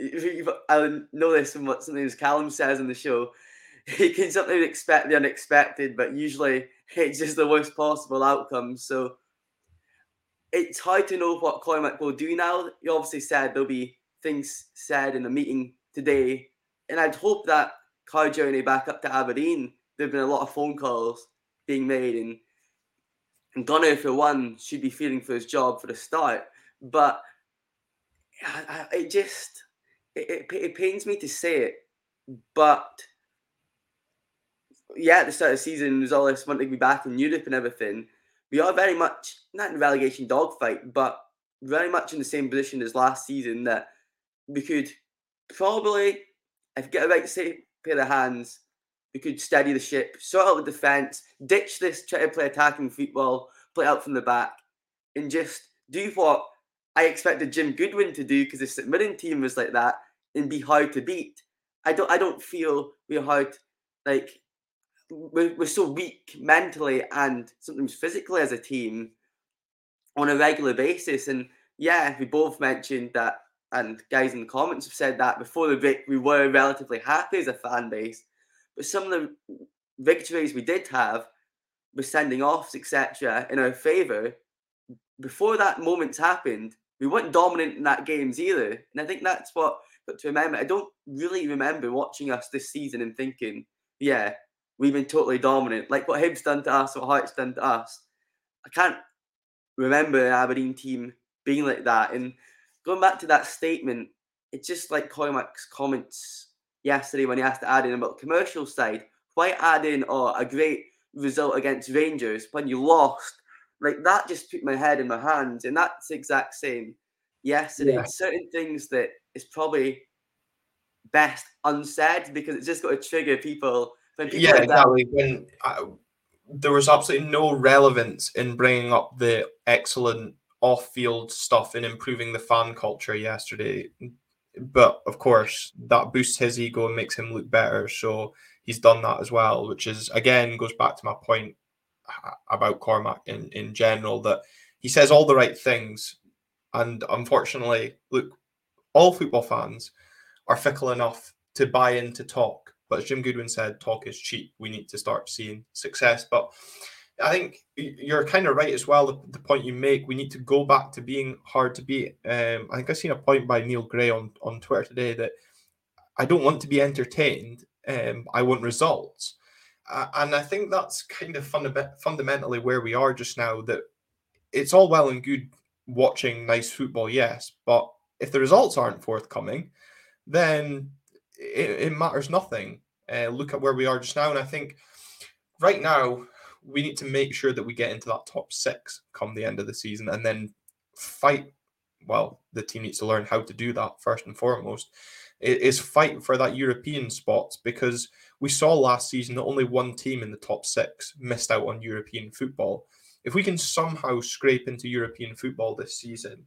I know this from what something Callum says in the show he can sometimes expect the unexpected, but usually it's just the worst possible outcome. So it's hard to know what Cormack will do now. He obviously said there'll be things said in the meeting today, and I'd hope that car journey back up to Aberdeen there've been a lot of phone calls being made, and and for one should be feeling for his job for the start. But I, I, it just it, it, it pains me to say it, but yeah, at the start of the season, there's all this wanting to be back in Europe and everything. We are very much not in a relegation dogfight, but very much in the same position as last season that we could probably, if get a right say, pair of hands, we could steady the ship, sort out the defence, ditch this try to play attacking football, play out from the back, and just do what I expected Jim Goodwin to do because the St Mirren team was like that and be hard to beat. I don't I don't feel we're hard like we're, we're so weak mentally and sometimes physically as a team on a regular basis. And yeah, we both mentioned that, and guys in the comments have said that before the break, we were relatively happy as a fan base. But some of the victories we did have with sending offs, etc., in our favour, before that moment's happened, we weren't dominant in that games either. And I think that's what got to remember. I don't really remember watching us this season and thinking, yeah, we've been totally dominant. Like what Hibs done to us, what Hearts done to us. I can't remember the Aberdeen team being like that. And going back to that statement, it's just like Cormack's comments yesterday when he asked to add in about the commercial side. Why add in oh, a great result against Rangers when you lost? Like that just put my head in my hands. And that's the exact same yesterday. Yeah. Certain things that is probably best unsaid because it's just got to trigger people. Yeah, like exactly. When I, there was absolutely no relevance in bringing up the excellent off-field stuff in improving the fan culture yesterday. But of course, that boosts his ego and makes him look better. So he's done that as well, which is again goes back to my point uh, about Cormack in, in general that he says all the right things. And unfortunately, look, all football fans are fickle enough to buy into talk but as Jim Goodwin said, talk is cheap. We need to start seeing success. But I think you're kind of right as well. The, the, point you make, we need to go back to being hard to beat. Um, I think I've seen a point by Neil Gray on, on Twitter today that I don't want to be entertained. Um, I want results. Uh, and I think that's kind of funda- fundamentally where we are just now. That it's all well and good watching nice football, yes, but if the results aren't forthcoming, then it, it matters nothing. Uh, look at where we are just now, and I think right now we need to make sure that we get into that top six come the end of the season, and then fight. Well, the team needs to learn how to do that first and foremost. Is fight for that European spot because we saw last season that only one team in the top six missed out on European football. If we can somehow scrape into European football this season,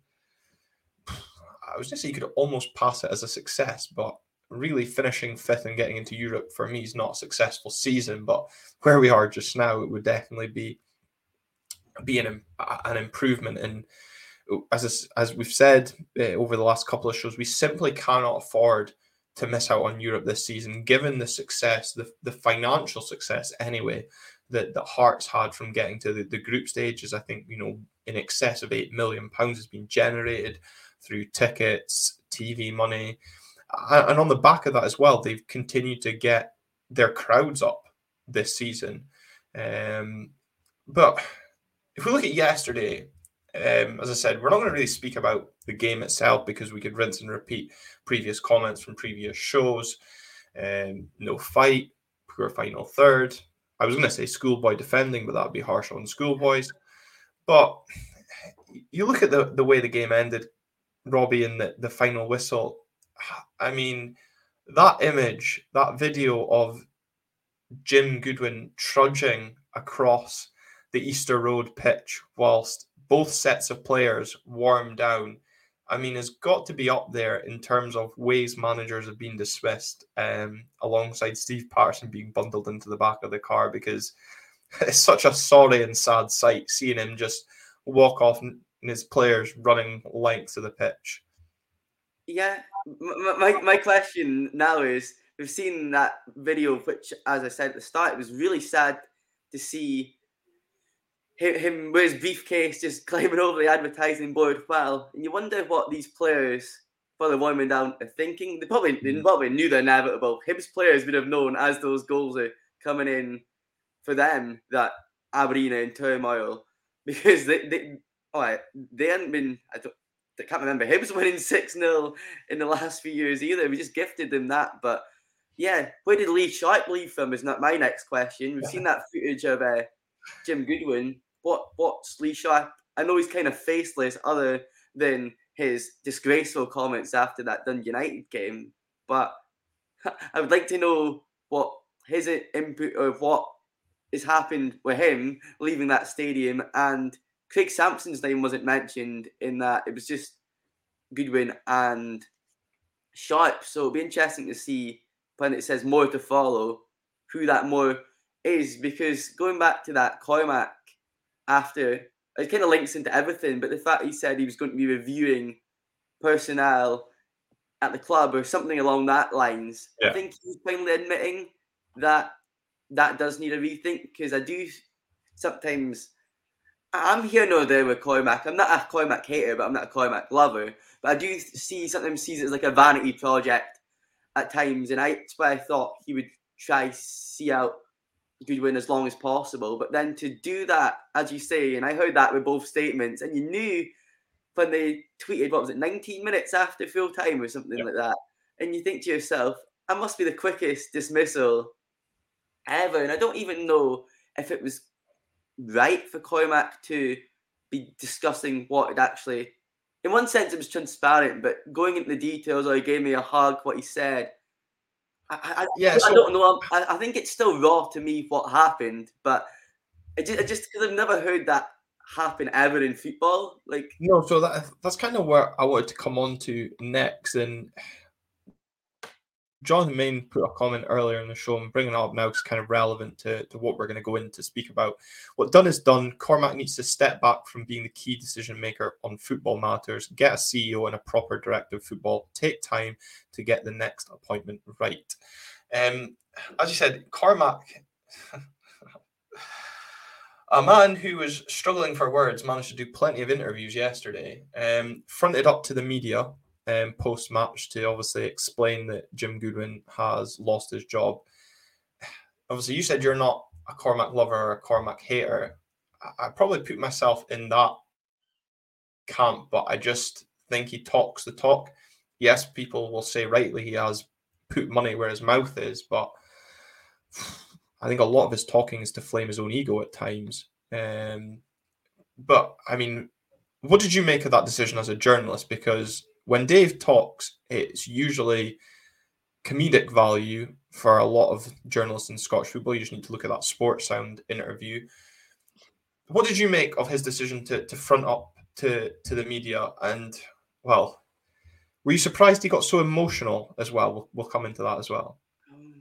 I was just say you could almost pass it as a success, but really finishing fifth and getting into Europe for me is not a successful season, but where we are just now, it would definitely be be an, an improvement. And as as we've said uh, over the last couple of shows, we simply cannot afford to miss out on Europe this season, given the success, the, the financial success anyway, that the Hearts had from getting to the, the group stages. I think, you know, in excess of eight million pounds has been generated through tickets, TV money, and on the back of that as well, they've continued to get their crowds up this season. Um, but if we look at yesterday, um, as I said, we're not going to really speak about the game itself because we could rinse and repeat previous comments from previous shows. Um, no fight, poor final third. I was going to say schoolboy defending, but that'd be harsh on schoolboys. But you look at the, the way the game ended, Robbie, and the, the final whistle. I mean, that image, that video of Jim Goodwin trudging across the Easter Road pitch whilst both sets of players warm down, I mean, has got to be up there in terms of ways managers have been dismissed, um, alongside Steve Paterson being bundled into the back of the car because it's such a sorry and sad sight seeing him just walk off and his players running lengths of the pitch. Yeah, my, my question now is we've seen that video, which, as I said at the start, it was really sad to see him, him with his briefcase just climbing over the advertising board. Well, and you wonder what these players, while they're warming down, are thinking. They probably they mm. probably knew the inevitable. Hibs players would have known as those goals are coming in for them that Aberdeen in turmoil because they they oh, they hadn't been I don't I can't remember Hibs winning 6 0 in the last few years either. We just gifted them that. But yeah, where did Lee Sharp leave from is not my next question. We've seen that footage of uh, Jim Goodwin. What What's Lee Sharp? I know he's kind of faceless other than his disgraceful comments after that Dundee United game. But I would like to know what his input of what has happened with him leaving that stadium and Craig Samson's name wasn't mentioned in that. It was just Goodwin and Sharp. So it'll be interesting to see when it says more to follow, who that more is. Because going back to that Cormack after, it kind of links into everything. But the fact he said he was going to be reviewing personnel at the club or something along that lines, yeah. I think he's finally admitting that that does need a rethink. Because I do sometimes I'm here no there with Cormack. I'm not a Cormack hater, but I'm not a Cormack lover. But I do see sometimes sees it as like a vanity project at times, and I, that's why I thought he would try see out Goodwin as long as possible. But then to do that, as you say, and I heard that with both statements, and you knew when they tweeted what was it, 19 minutes after full time or something like that, and you think to yourself, that must be the quickest dismissal ever. And I don't even know if it was right for Cormack to be discussing what it actually. In one sense, it was transparent, but going into the details, or he gave me a hug, what he said. I, I, yeah, I, don't know. I, I, think it's still raw to me what happened, but it just, just because I've never heard that happen ever in football. Like no, so that that's kind of where I wanted to come on to next, and Jonathan Main put a comment earlier in the show and bringing it up now is kind of relevant to, to what we're going to go in to speak about. What done is done. Cormack needs to step back from being the key decision maker on football matters, get a CEO and a proper director of football, take time to get the next appointment right. Um, as you said, Cormack, a man who was struggling for words, managed to do plenty of interviews yesterday, um, fronted up to the media um, post match to obviously explain that Jim Goodwin has lost his job. Obviously, you said you're not a Cormack lover or a Cormack hater. I, probably put myself in that camp, but I just think he talks the talk. Yes, people will say rightly he has put money where his mouth is, but I think a lot of his talking is to flame his own ego at times. Um, but I mean, what did you make of that decision as a journalist? Because when Dave talks, it's usually comedic value for a lot of journalists in Scottish football. You just need to look at that Sportsound interview. What did you make of his decision to, to front up to, to the media? And, well, were you surprised he got so emotional as well? We'll, we'll come into that as well. Um,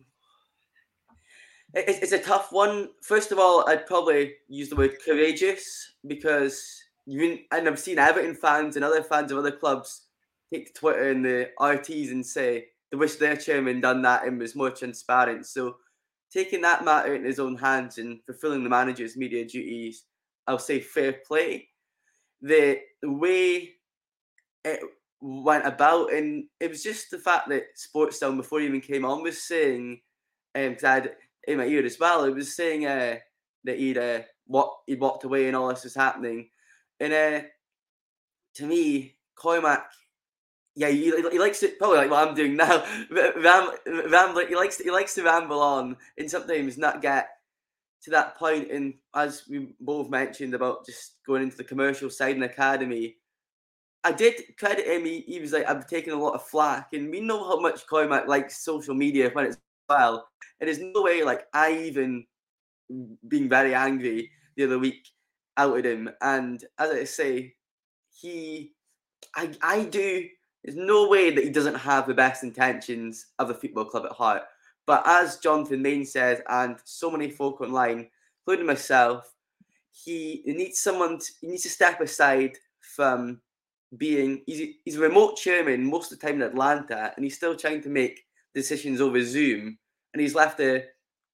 it's, a tough one. First of all, I'd probably use the word courageous because you and I've seen Everton fans and other fans of other clubs take Twitter and the RTs and say they wish their chairman done that and was more transparent. So taking that matter in his own hands and fulfilling the manager's media duties, I'll say fair play. The, way it went about, and it was just the fact that Sportsound before he even came on was saying, because um, I had in my ear as well, it was saying uh, that he'd uh, what he'd walked away and all this was happening, and uh, to me, Cormack yeah, he, he likes to probably like what I'm doing now. Ram, ramble, he likes to, he likes to ramble on and sometimes not get to that point. And as we both mentioned about just going into the commercial side and academy, I did credit him. He, he was like, I'm taking a lot of flack, and we know how much Cormack likes social media when it's well. And there's no way like I even being very angry the other week outed him. And as I say, he I I do there's no way that he doesn't have the best intentions of the football club at heart. But as Jonathan Main says, and so many folk online, including myself, he, needs someone. To, he needs to step aside from being. He's, he's a remote chairman most of the time in Atlanta, and he's still trying to make decisions over Zoom. And he's left a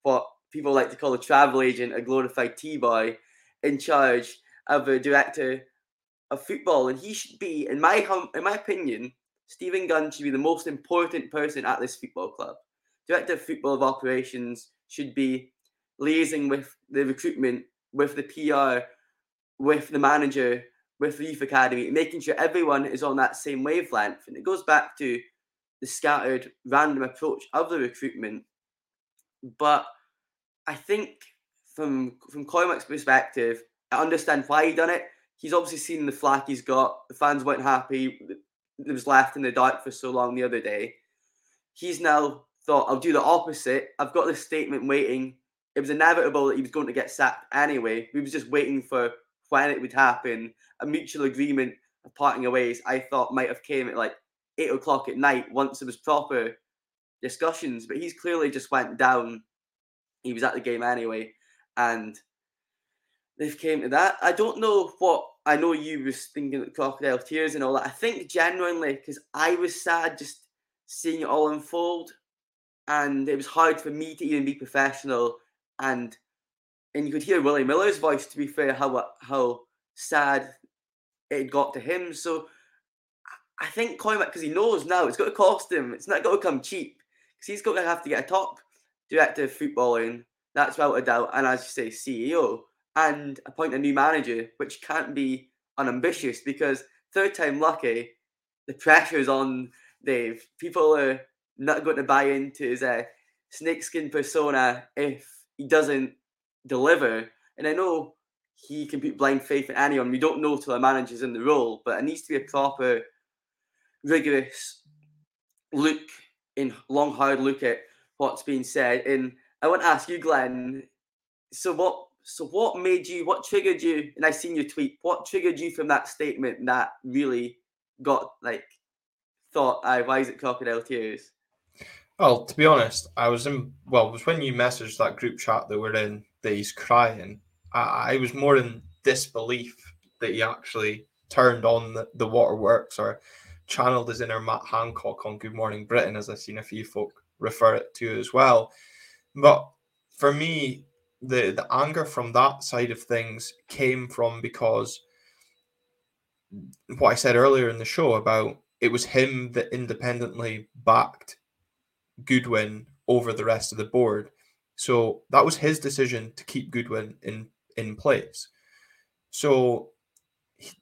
what people like to call a travel agent, a glorified T boy, in charge of a director of football, and he should be, in my in my opinion, Steven Gunn should be the most important person at this football club. Director of Football of Operations should be liaising with the recruitment, with the PR, with the manager, with the youth academy, making sure everyone is on that same wavelength. And it goes back to the scattered, random approach of the recruitment. But I think from from Cormack's perspective, I understand why he done it. He's obviously seen the flack he's got. The fans weren't happy. It was left in the dark for so long the other day. He's now thought, I'll do the opposite. I've got this statement waiting. It was inevitable that he was going to get sacked anyway. We was just waiting for when it would happen. A mutual agreement of parting ways, I thought might have came at like eight o'clock at night once there was proper discussions. But he's clearly just went down. He was at the game anyway, and they've came to that. I don't know what I know. You was thinking of crocodile tears and all that. I think genuinely because I was sad just seeing it all unfold, and it was hard for me to even be professional. And and you could hear Willie Miller's voice. To be fair, how uh, how sad it got to him. So I think Cormack, because he knows now it's got to cost him. It's not going to come cheap because he's going to have to get a top director of footballing. That's without a doubt. And as you say, CEO and appoint a new manager, which can't be unambitious because third time lucky, the pressure's on Dave. People are not going to buy into his uh, snakeskin persona if he doesn't deliver. And I know he can put blind faith in anyone. We don't know till a manager's in the role, but it needs to be a proper, rigorous look in long, hard look at what's being said. And I want to ask you, Glenn. So what? So what made you? What triggered you? And I seen your tweet. What triggered you from that statement that really got like thought? I why is it crocodile tears? Well, to be honest, I was in. Well, it was when you messaged that group chat that we're in that he's crying. I, I was more in disbelief that he actually turned on the, the waterworks or channeled his inner Matt Hancock on Good Morning Britain, as I've seen a few folk refer it to as well. But for me, the the anger from that side of things came from because what I said earlier in the show about it was him that independently backed Goodwin over the rest of the board. So that was his decision to keep Goodwin in in place. So he,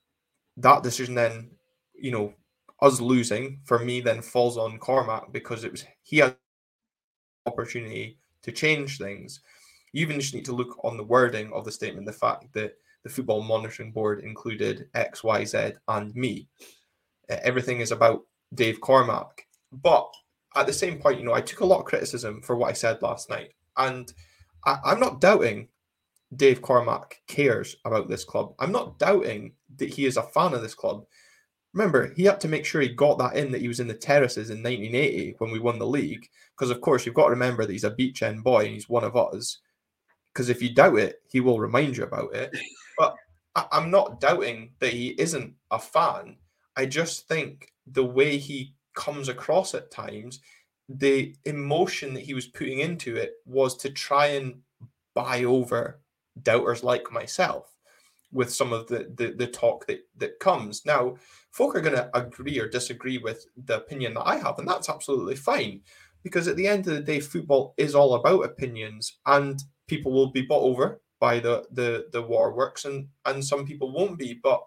that decision then, you know, us losing for me then falls on Cormack because it was he had opportunity to change things. You even just need to look on the wording of the statement, the fact that the football monitoring board included X, Y, Z, and me. Uh, everything is about Dave Cormack. But at the same point, you know, I took a lot of criticism for what I said last night. And I, I'm not doubting Dave Cormack cares about this club. I'm not doubting that he is a fan of this club. Remember, he had to make sure he got that in that he was in the terraces in 1980 when we won the league. Because, of course, you've got to remember that he's a beach end boy and he's one of us. Because if you doubt it, he will remind you about it. But I- I'm not doubting that he isn't a fan. I just think the way he comes across at times, the emotion that he was putting into it was to try and buy over doubters like myself with some of the the, the talk that that comes now folk are going to agree or disagree with the opinion that i have and that's absolutely fine because at the end of the day football is all about opinions and people will be bought over by the the the waterworks and and some people won't be but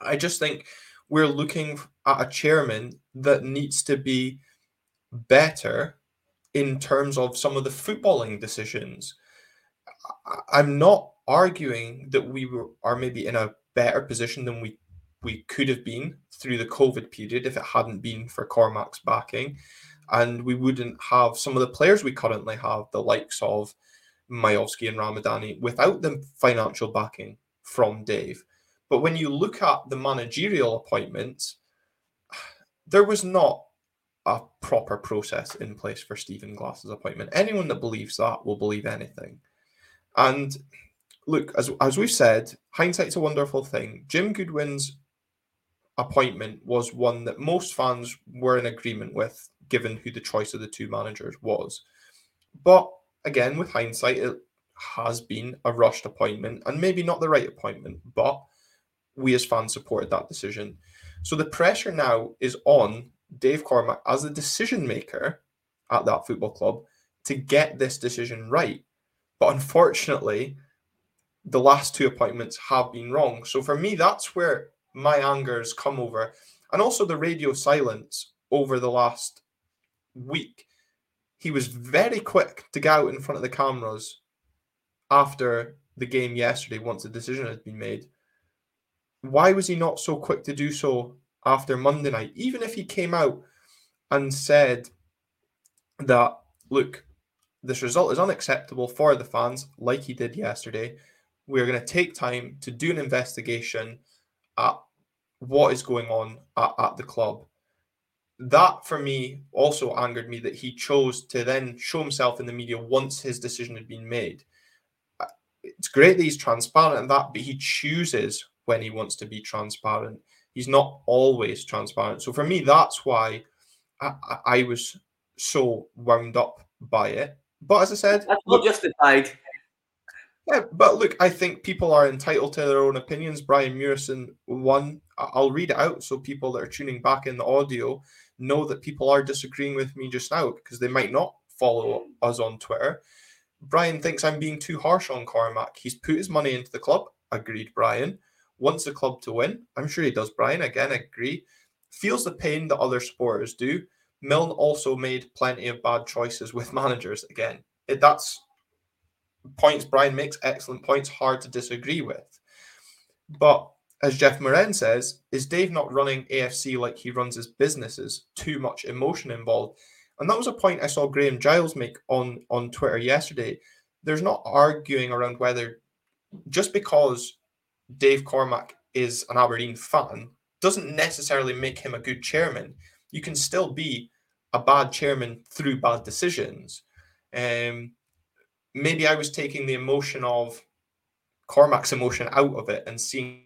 i just think we're looking at a chairman that needs to be better in terms of some of the footballing decisions. I'm not arguing that we were are maybe in a better position than we we could have been through the COVID period if it hadn't been for Cormack's backing, and we wouldn't have some of the players we currently have, the likes of Miovski and Ramadani, without the financial backing from Dave. But when you look at the managerial appointments, there was not a proper process in place for Stephen Glass's appointment. Anyone that believes that will believe anything. And look, as as we've said, hindsight's a wonderful thing. Jim Goodwin's appointment was one that most fans were in agreement with, given who the choice of the two managers was. But again, with hindsight, it has been a rushed appointment and maybe not the right appointment, but we as fans supported that decision. So the pressure now is on Dave Cormack as the decision maker at that football club to get this decision right. But unfortunately, the last two appointments have been wrong. So for me, that's where my anger has come over. And also the radio silence over the last week. He was very quick to get out in front of the cameras after the game yesterday, once the decision had been made. Why was he not so quick to do so after Monday night? Even if he came out and said that, look, this result is unacceptable for the fans, like he did yesterday. We're going to take time to do an investigation at what is going on at, at the club. That for me also angered me that he chose to then show himself in the media once his decision had been made. It's great that he's transparent in that, but he chooses when he wants to be transparent. He's not always transparent. So for me, that's why I, I was so wound up by it. But as I said, that's not look, justified. Yeah, but look, I think people are entitled to their own opinions. Brian Murison won. I'll read it out so people that are tuning back in the audio know that people are disagreeing with me just now because they might not follow us on Twitter. Brian thinks I'm being too harsh on Cormack. He's put his money into the club. Agreed, Brian. Wants the club to win. I'm sure he does, Brian. Again, agree. Feels the pain that other supporters do. Milne also made plenty of bad choices with managers. Again, it, that's points Brian makes, excellent points, hard to disagree with. But as Jeff Moran says, is Dave not running AFC like he runs his businesses? Too much emotion involved. And that was a point I saw Graham Giles make on, on Twitter yesterday. There's not arguing around whether just because Dave Cormack is an Aberdeen fan doesn't necessarily make him a good chairman. You can still be a bad chairman through bad decisions. Um, maybe I was taking the emotion of Cormack's emotion out of it and seeing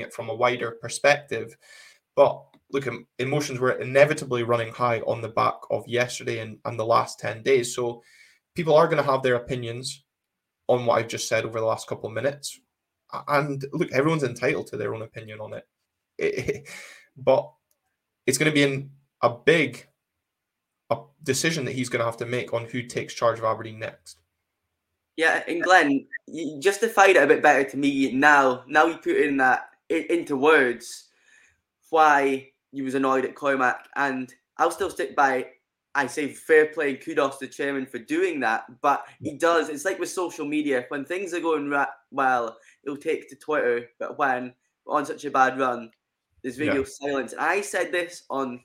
it from a wider perspective. But look, emotions were inevitably running high on the back of yesterday and, and the last 10 days. So people are going to have their opinions on what I've just said over the last couple of minutes. And look, everyone's entitled to their own opinion on it. but it's going to be in a big a decision that he's going to have to make on who takes charge of Aberdeen next. Yeah, and Glenn, you justified it a bit better to me now. Now you put in that into words why you was annoyed at Cormack, and I'll still stick by. I say fair play and kudos to the chairman for doing that, but he mm. does. It's like with social media when things are going ra- well, he'll take to Twitter, but when on such a bad run, there's video yeah. silence. And I said this on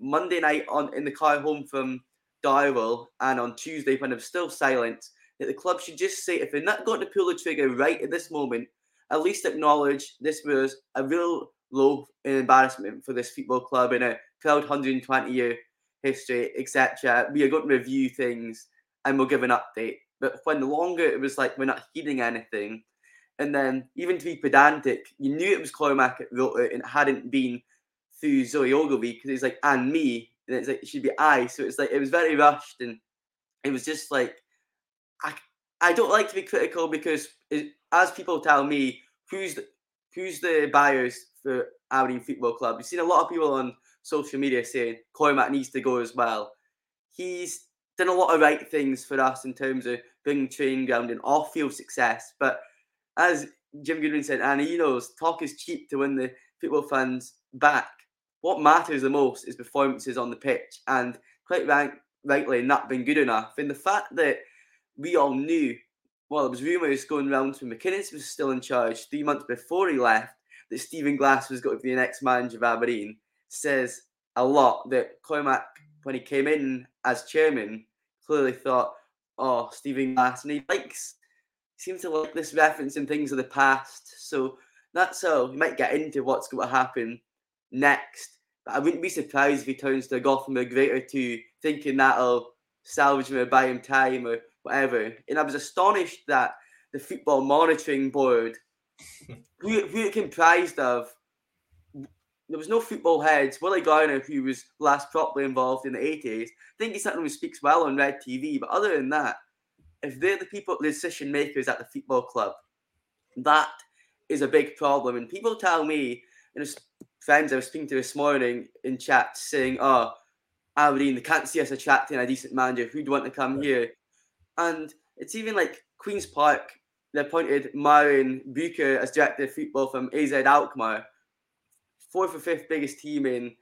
Monday night on in the car home from Darvel, and on Tuesday when I'm still silent that the club should just say if they're not going to pull the trigger right at this moment, at least acknowledge this was a real low embarrassment for this football club in a proud 120 year history, etc. We are going to review things and we'll give an update. But when the longer it was like we're not heeding anything, and then even to be pedantic, you knew it was Cormack that wrote it and it hadn't been through Zoe Ogilvie because it's like and me, and it's like it should be I. So it's like it was very rushed and it was just like I, I don't like to be critical because, it, as people tell me, who's the, who's the buyers for Aberdeen Football Club? You've seen a lot of people on social media saying Cormack needs to go as well. He's done a lot of right things for us in terms of bringing training ground and off-field success. But as Jim Goodwin said, and he knows talk is cheap to win the football fans back. What matters the most is performances on the pitch, and quite right, rightly not been good enough. And the fact that we all knew, well, it was rumours going around when McInnes was still in charge three months before he left, that Stephen Glass was going to be the next manager of Aberdeen, says a lot that Cormack, when he came in as chairman, clearly thought, oh, Stephen Glass, and he likes, seems to like this reference in things of the past. So that's how he might get into what's going to happen next. But I wouldn't be surprised if he turns to a Gothenburg Greater to thinking that'll salvage him or buy him time or whatever. And I was astonished that the football monitoring board, who, who it comprised of, there was no football heads. Willie Garner, who was last properly involved in the 80s, I think he's someone who speaks well on Red TV. But other than that, if they're the people, the decision makers at the football club, that is a big problem. And people tell me, and friends I was speaking to this morning in chat saying, oh, Aberdeen. They can't see us attracting a decent manager who'd want to come here. And it's even like Queen's Park. They appointed Marijn Beuker as director of football from AZ Alkmaar, fourth or fifth biggest team in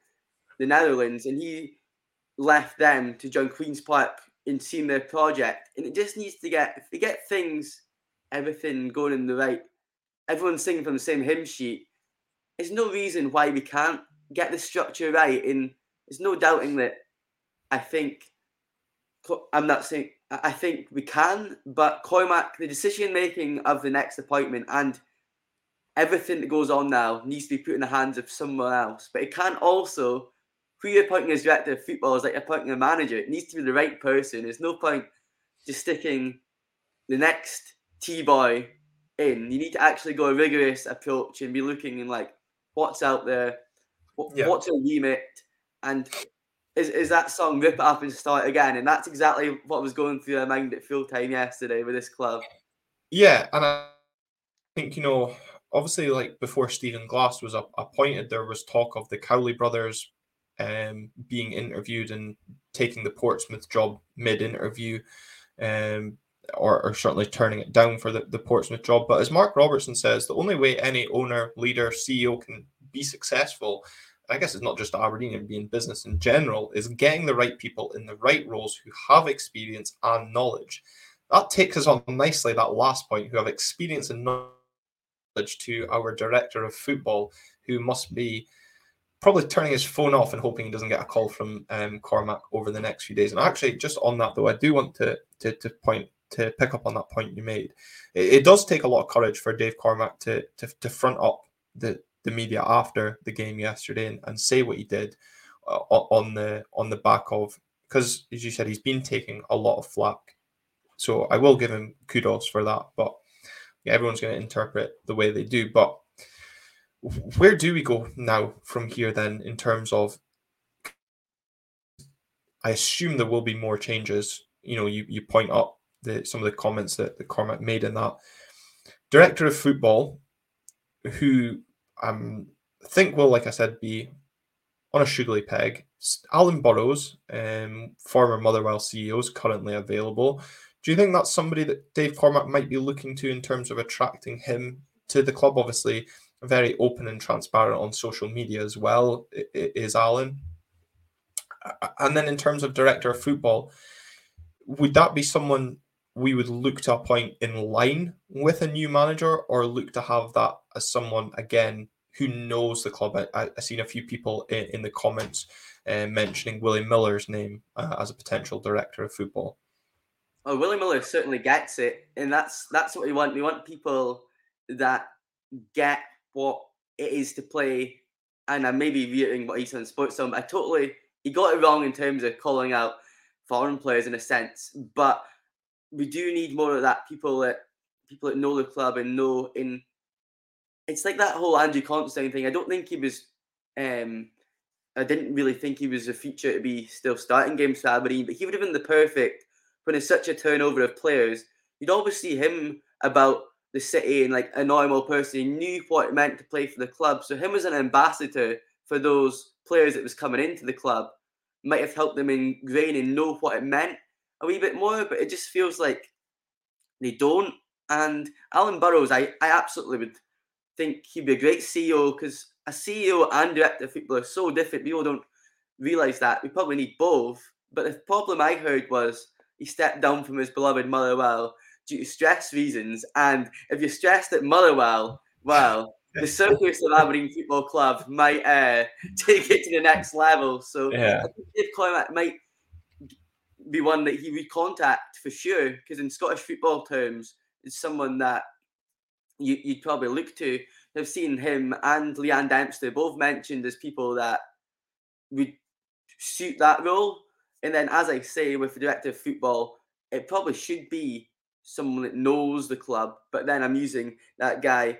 the Netherlands, and he left them to join Queen's Park in seeing their project. And it just needs to get if get things, everything going in the right, everyone singing from the same hymn sheet. There's no reason why we can't get the structure right. And there's no doubting that I think I'm not saying I think we can, but Cormack, the decision making of the next appointment and everything that goes on now needs to be put in the hands of someone else. But it can also, who you're appointing as director of football is like appointing a manager. It needs to be the right person. There's no point just sticking the next T boy in. You need to actually go a rigorous approach and be looking in like what's out there, what, yeah. what's a remit, and is, is that song rip it up and start again and that's exactly what was going through their mind at full time yesterday with this club. Yeah and i think you know obviously like before stephen glass was appointed there was talk of the cowley brothers um, being interviewed and taking the portsmouth job mid-interview um, or, or certainly turning it down for the, the portsmouth job. But as mark robertson says the only way any owner leader ceo can be successful I guess it's not just Aberdeen and being business in general, is getting the right people in the right roles who have experience and knowledge. That takes us on nicely, that last point, who have experience and knowledge to our director of football, who must be probably turning his phone off and hoping he doesn't get a call from um, Cormack over the next few days. And actually, just on that though, I do want to to, to point to pick up on that point you made. It, it does take a lot of courage for Dave Cormack to to, to front up the the media after the game yesterday and, and say what he did uh, on the on the back of because as you said he's been taking a lot of flack so i will give him kudos for that but yeah, everyone's going to interpret the way they do. But where do we go now from here then in terms of i assume there will be more changes. You know you, you point up the some of the comments that the Cormack made in that. Director of football who um, I think will, like I said, be on a sugary peg. Alan Burrows, um, former Motherwell CEO, is currently available. Do you think that's somebody that Dave Cormack might be looking to in terms of attracting him to the club? Obviously, very open and transparent on social media as well, is Alan. And then in terms of director of football, would that be someone we would look to appoint in line with a new manager or look to have that as someone again who knows the club. I, have seen a few people in, in the comments uh, mentioning Willie Miller's name uh, as a potential director of football. Oh, Willie Miller certainly gets it, and that's that's what we want. We want people that get what it is to play. And I may be reiterating what he said in Sports Zone. I totally he got it wrong in terms of calling out foreign players in a sense, but we do need more of that. People that people that know the club and know in. It's like that whole Andrew Considine thing. I don't think he was. Um, I didn't really think he was a future to be still starting games for Aberdeen, but he would have been the perfect when it's such a turnover of players. You'd always see him about the city and like a normal person. He knew what it meant to play for the club. So him as an ambassador for those players that was coming into the club might have helped them ingrain and know what it meant a wee bit more, but it just feels like they don't. And Alan Burrows, I, I absolutely would think he'd be a great CEO because a CEO and director of football are so different. People don't realise that. We probably need both. But the problem I heard was he stepped down from his beloved Motherwell due to stress reasons. And if you're stressed at Motherwell, well, the circus of Aberdeen Football Club might uh, take it to the next level. So yeah. Dave Cormack might be one that he would contact for sure, because in Scottish football terms, is someone that you, would probably look to. I've seen him and Leanne Dempster both mentioned as people that would suit that role. And then, as I say, with the director of football, it probably should be someone that knows the club. But then I'm using that guy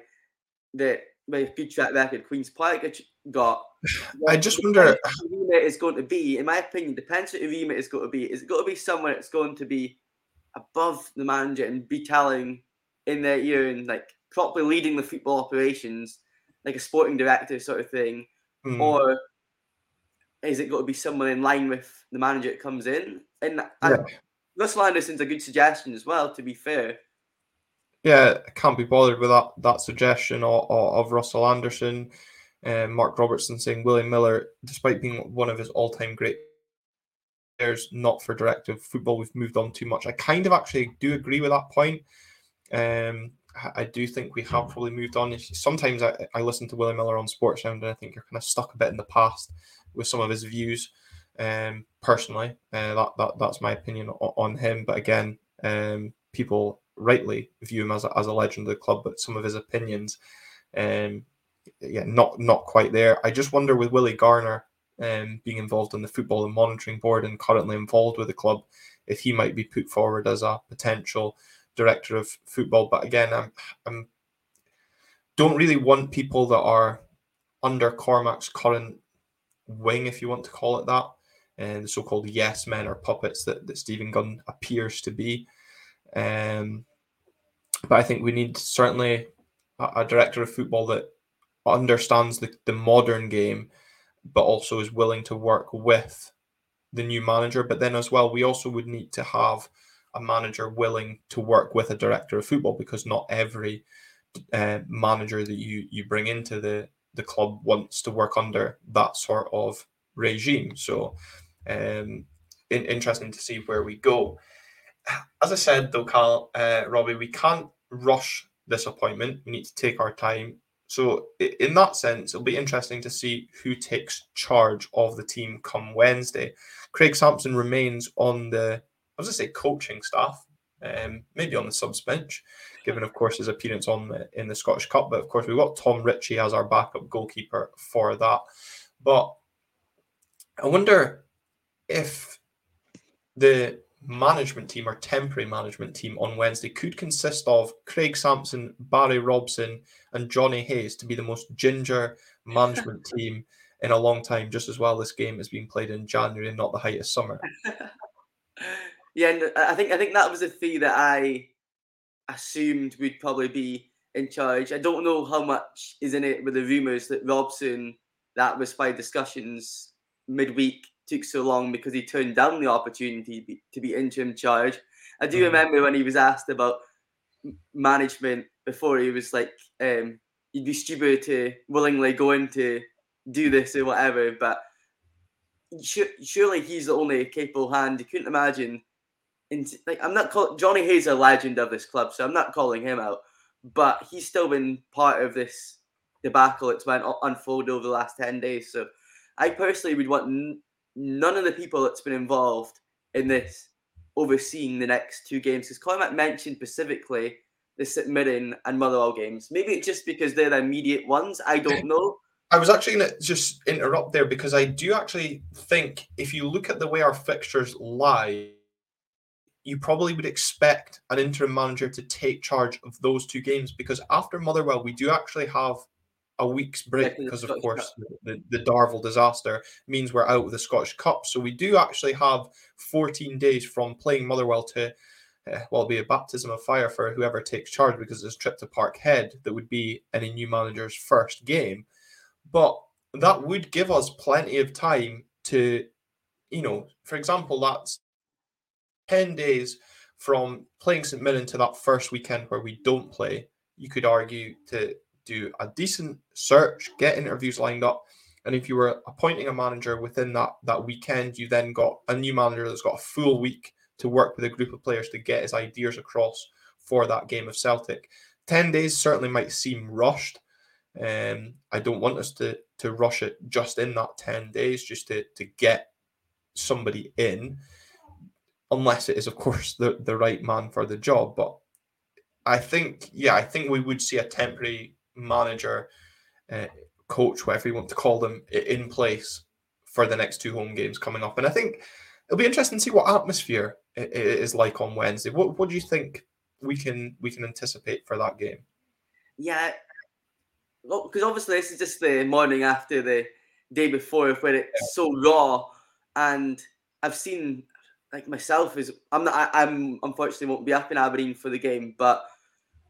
that with good track record, Queens Park got. I just wonder. Remit is going to be, in my opinion, depends what the remit is going to be. Is it going to be somewhere that's going to be above the manager and be telling in their ear and like properly leading the football operations, like a sporting director sort of thing, mm. or is it going to be someone in line with the manager that comes in? And yeah. Russell Anderson's a good suggestion as well. To be fair. Yeah, I can't be bothered with that that suggestion of, of Russell Anderson. Uh, Mark Robertson saying William Miller, despite being one of his all-time great players, not for directive football, we've moved on too much. I kind of actually do agree with that point. Um, I do think we have probably moved on. Sometimes I, I listen to William Miller on Sports Sound and I think you're kind of stuck a bit in the past with some of his views. Um, personally, uh, that, that that's my opinion on, on him. But again, um, people rightly view him as a, as a legend of the club, but some of his opinions, um, yeah, not not quite there. I just wonder with Willie Garner um, being involved in the football and monitoring board and currently involved with the club, if he might be put forward as a potential director of football. But again, I'm, I'm don't really want people that are under Cormack's current wing, if you want to call it that, and the so-called yes men or puppets that, that Steven Gunn appears to be. Um, but I think we need certainly a, a director of football that understands the, the modern game, but also is willing to work with the new manager. But then as well, we also would need to have a manager willing to work with a director of football because not every uh, manager that you you bring into the the club wants to work under that sort of regime. So, um, in, interesting to see where we go. As I said, though, Carl, uh, Robbie, we can't rush this appointment. We need to take our time. So, in that sense, it'll be interesting to see who takes charge of the team come Wednesday. Craig Samson remains on the, was going to say, coaching staff, um, maybe on the subs bench, given, of course, his appearance on the, in the Scottish Cup. But of course, we've got Tom Ritchie as our backup goalkeeper for that. But I wonder if the management team or temporary management team on Wednesday could consist of Craig Samson, Barry Robson, and Johnny Hayes to be the most ginger management team in a long time, just as well this game is being played in January and not the height of summer. yeah, and I think I think that was a fee that I assumed would probably be in charge. I don't know how much is in it with the rumours that Robson, that was by discussions midweek, took so long because he turned down the opportunity to be, to be interim charge. I do mm. remember when he was asked about management before, he was like, um, you'd be stupid to willingly go into do this or whatever, but surely he's the only capable hand. You couldn't imagine into like I'm not call, Johnny Hayes a legend of this club, so I'm not calling him out, but he's still been part of this debacle that's been unfolded over the last ten days. So I personally would want n- none of the people that's been involved in this overseeing the next two games because Cormack mentioned specifically the St Mirren and Motherwell games. Maybe it's just because they're the immediate ones. I don't know. I was actually going to just interrupt there because I do actually think if you look at the way our fixtures lie, you probably would expect an interim manager to take charge of those two games because after Motherwell, we do actually have a week's break because, of course, the, the Darvel disaster means we're out of the Scottish Cup. So we do actually have 14 days from playing Motherwell to, uh, well, be a baptism of fire for whoever takes charge because it's a trip to Parkhead that would be any new manager's first game. But that would give us plenty of time to, you know, for example, that's 10 days from playing St Mirren to that first weekend where we don't play, you could argue to do a decent search, get interviews lined up. And if you were appointing a manager within that, that weekend, you then got a new manager that's got a full week to work with a group of players to get his ideas across for that game of Celtic. 10 days certainly might seem rushed. Um, I don't want us to to rush it just in that 10 days, just to, to get somebody in unless it is, of course, the, the right man for the job. But I think, yeah, I think we would see a temporary manager, uh, coach, whatever you want to call them, in place for the next two home games coming up. And I think it'll be interesting to see what atmosphere it is like on Wednesday. What what do you think we can we can anticipate for that game? Yeah, because obviously this is just the morning after the day before, where it's yeah. so raw, and I've seen like myself is I'm not I, am unfortunately won't be up in Aberdeen for the game, but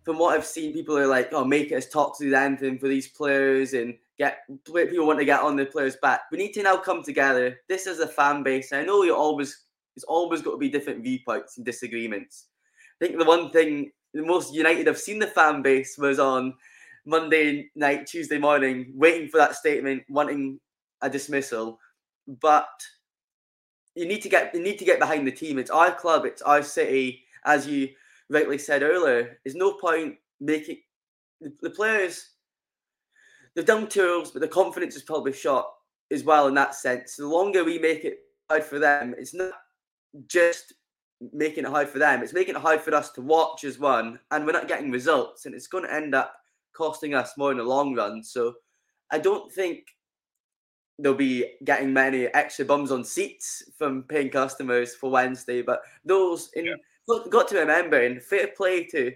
from what I've seen, people are like, oh, make it as toxic as anything for these players and get people want to get on the players' back. We need to now come together. This is a fan base. I know you always it's always got to be different viewpoints and disagreements. I think the one thing the most united I've seen the fan base was on Monday night, Tuesday morning, waiting for that statement, wanting a dismissal. But you need to get you need to get behind the team. It's our club, it's our city, as you rightly said earlier. There's no point making the, the players they've done tours, but the confidence is probably shot as well in that sense. The longer we make it hard for them, it's not just making it hard for them, it's making it hard for us to watch as one, and we're not getting results, and it's going to end up costing us more in the long run. So I don't think they'll be getting many extra bums on seats from paying customers for Wednesday, but those in yeah. got to remember in fair play to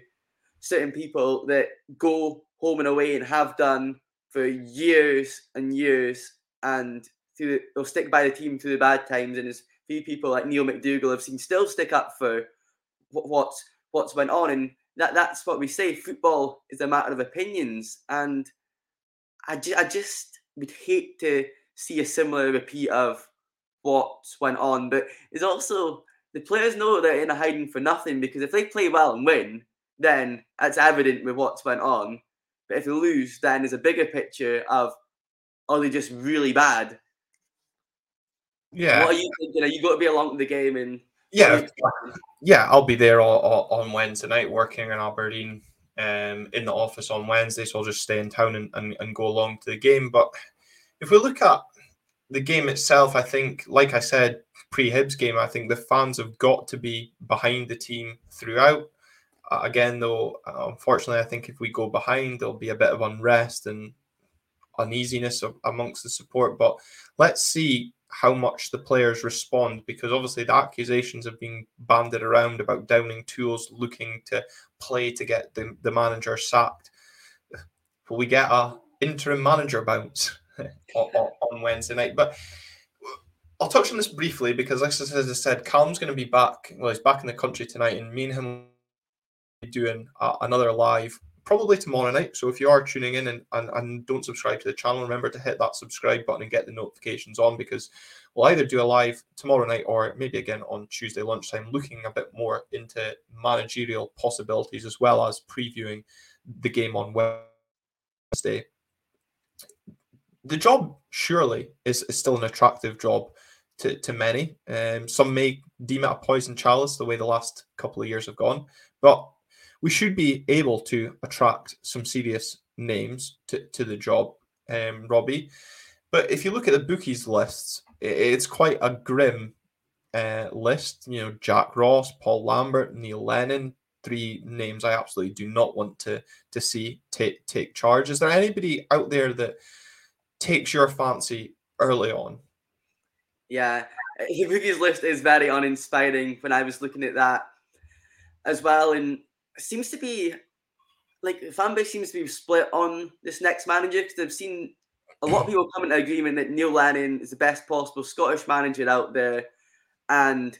certain people that go home and away and have done for years and years and through they'll stick by the team through the bad times and there's few people like Neil McDougall have seen still stick up for what, what's what's went on and that that's what we say football is a matter of opinions and I, ju- I just would hate to see a similar repeat of what went on but it's also the players know they're in a hiding for nothing because if they play well and win then that's evident with what's went on but if they lose, then there's a bigger picture of are they just really bad? Yeah. What are you thinking? Are you got to be along to the game and yeah, yeah, I'll be there all, all, on Wednesday night working in Aberdeen um, in the office on Wednesday, so I'll just stay in town and, and, and go along to the game. But if we look at the game itself, I think, like I said, pre Hibs game, I think the fans have got to be behind the team throughout. Uh, again, though, uh, unfortunately, I think if we go behind, there'll be a bit of unrest and uneasiness of, amongst the support. But let's see how much the players respond because obviously the accusations have been banded around about Downing Tools looking to play to get the, the manager sacked. Will we get a interim manager bounce on, on Wednesday night? But I'll touch on this briefly because, as I said, Calm's going to be back. Well, he's back in the country tonight, and me and him doing another live probably tomorrow night. So if you are tuning in and, and, and don't subscribe to the channel, remember to hit that subscribe button and get the notifications on because we'll either do a live tomorrow night or maybe again on Tuesday lunchtime, looking a bit more into managerial possibilities as well as previewing the game on Wednesday. The job surely is, is still an attractive job to, to many. Um, some may deem it a poison chalice the way the last couple of years have gone, but we should be able to attract some serious names to, to the job, um, Robbie. But if you look at the bookies lists, it's quite a grim uh, list. You know, Jack Ross, Paul Lambert, Neil Lennon, three names I absolutely do not want to to see take take charge. Is there anybody out there that takes your fancy early on? Yeah, bookies list is very uninspiring. When I was looking at that as well, and seems to be like the fan base seems to be split on this next manager because they've seen a lot of people come into agreement that Neil Lennon is the best possible Scottish manager out there, and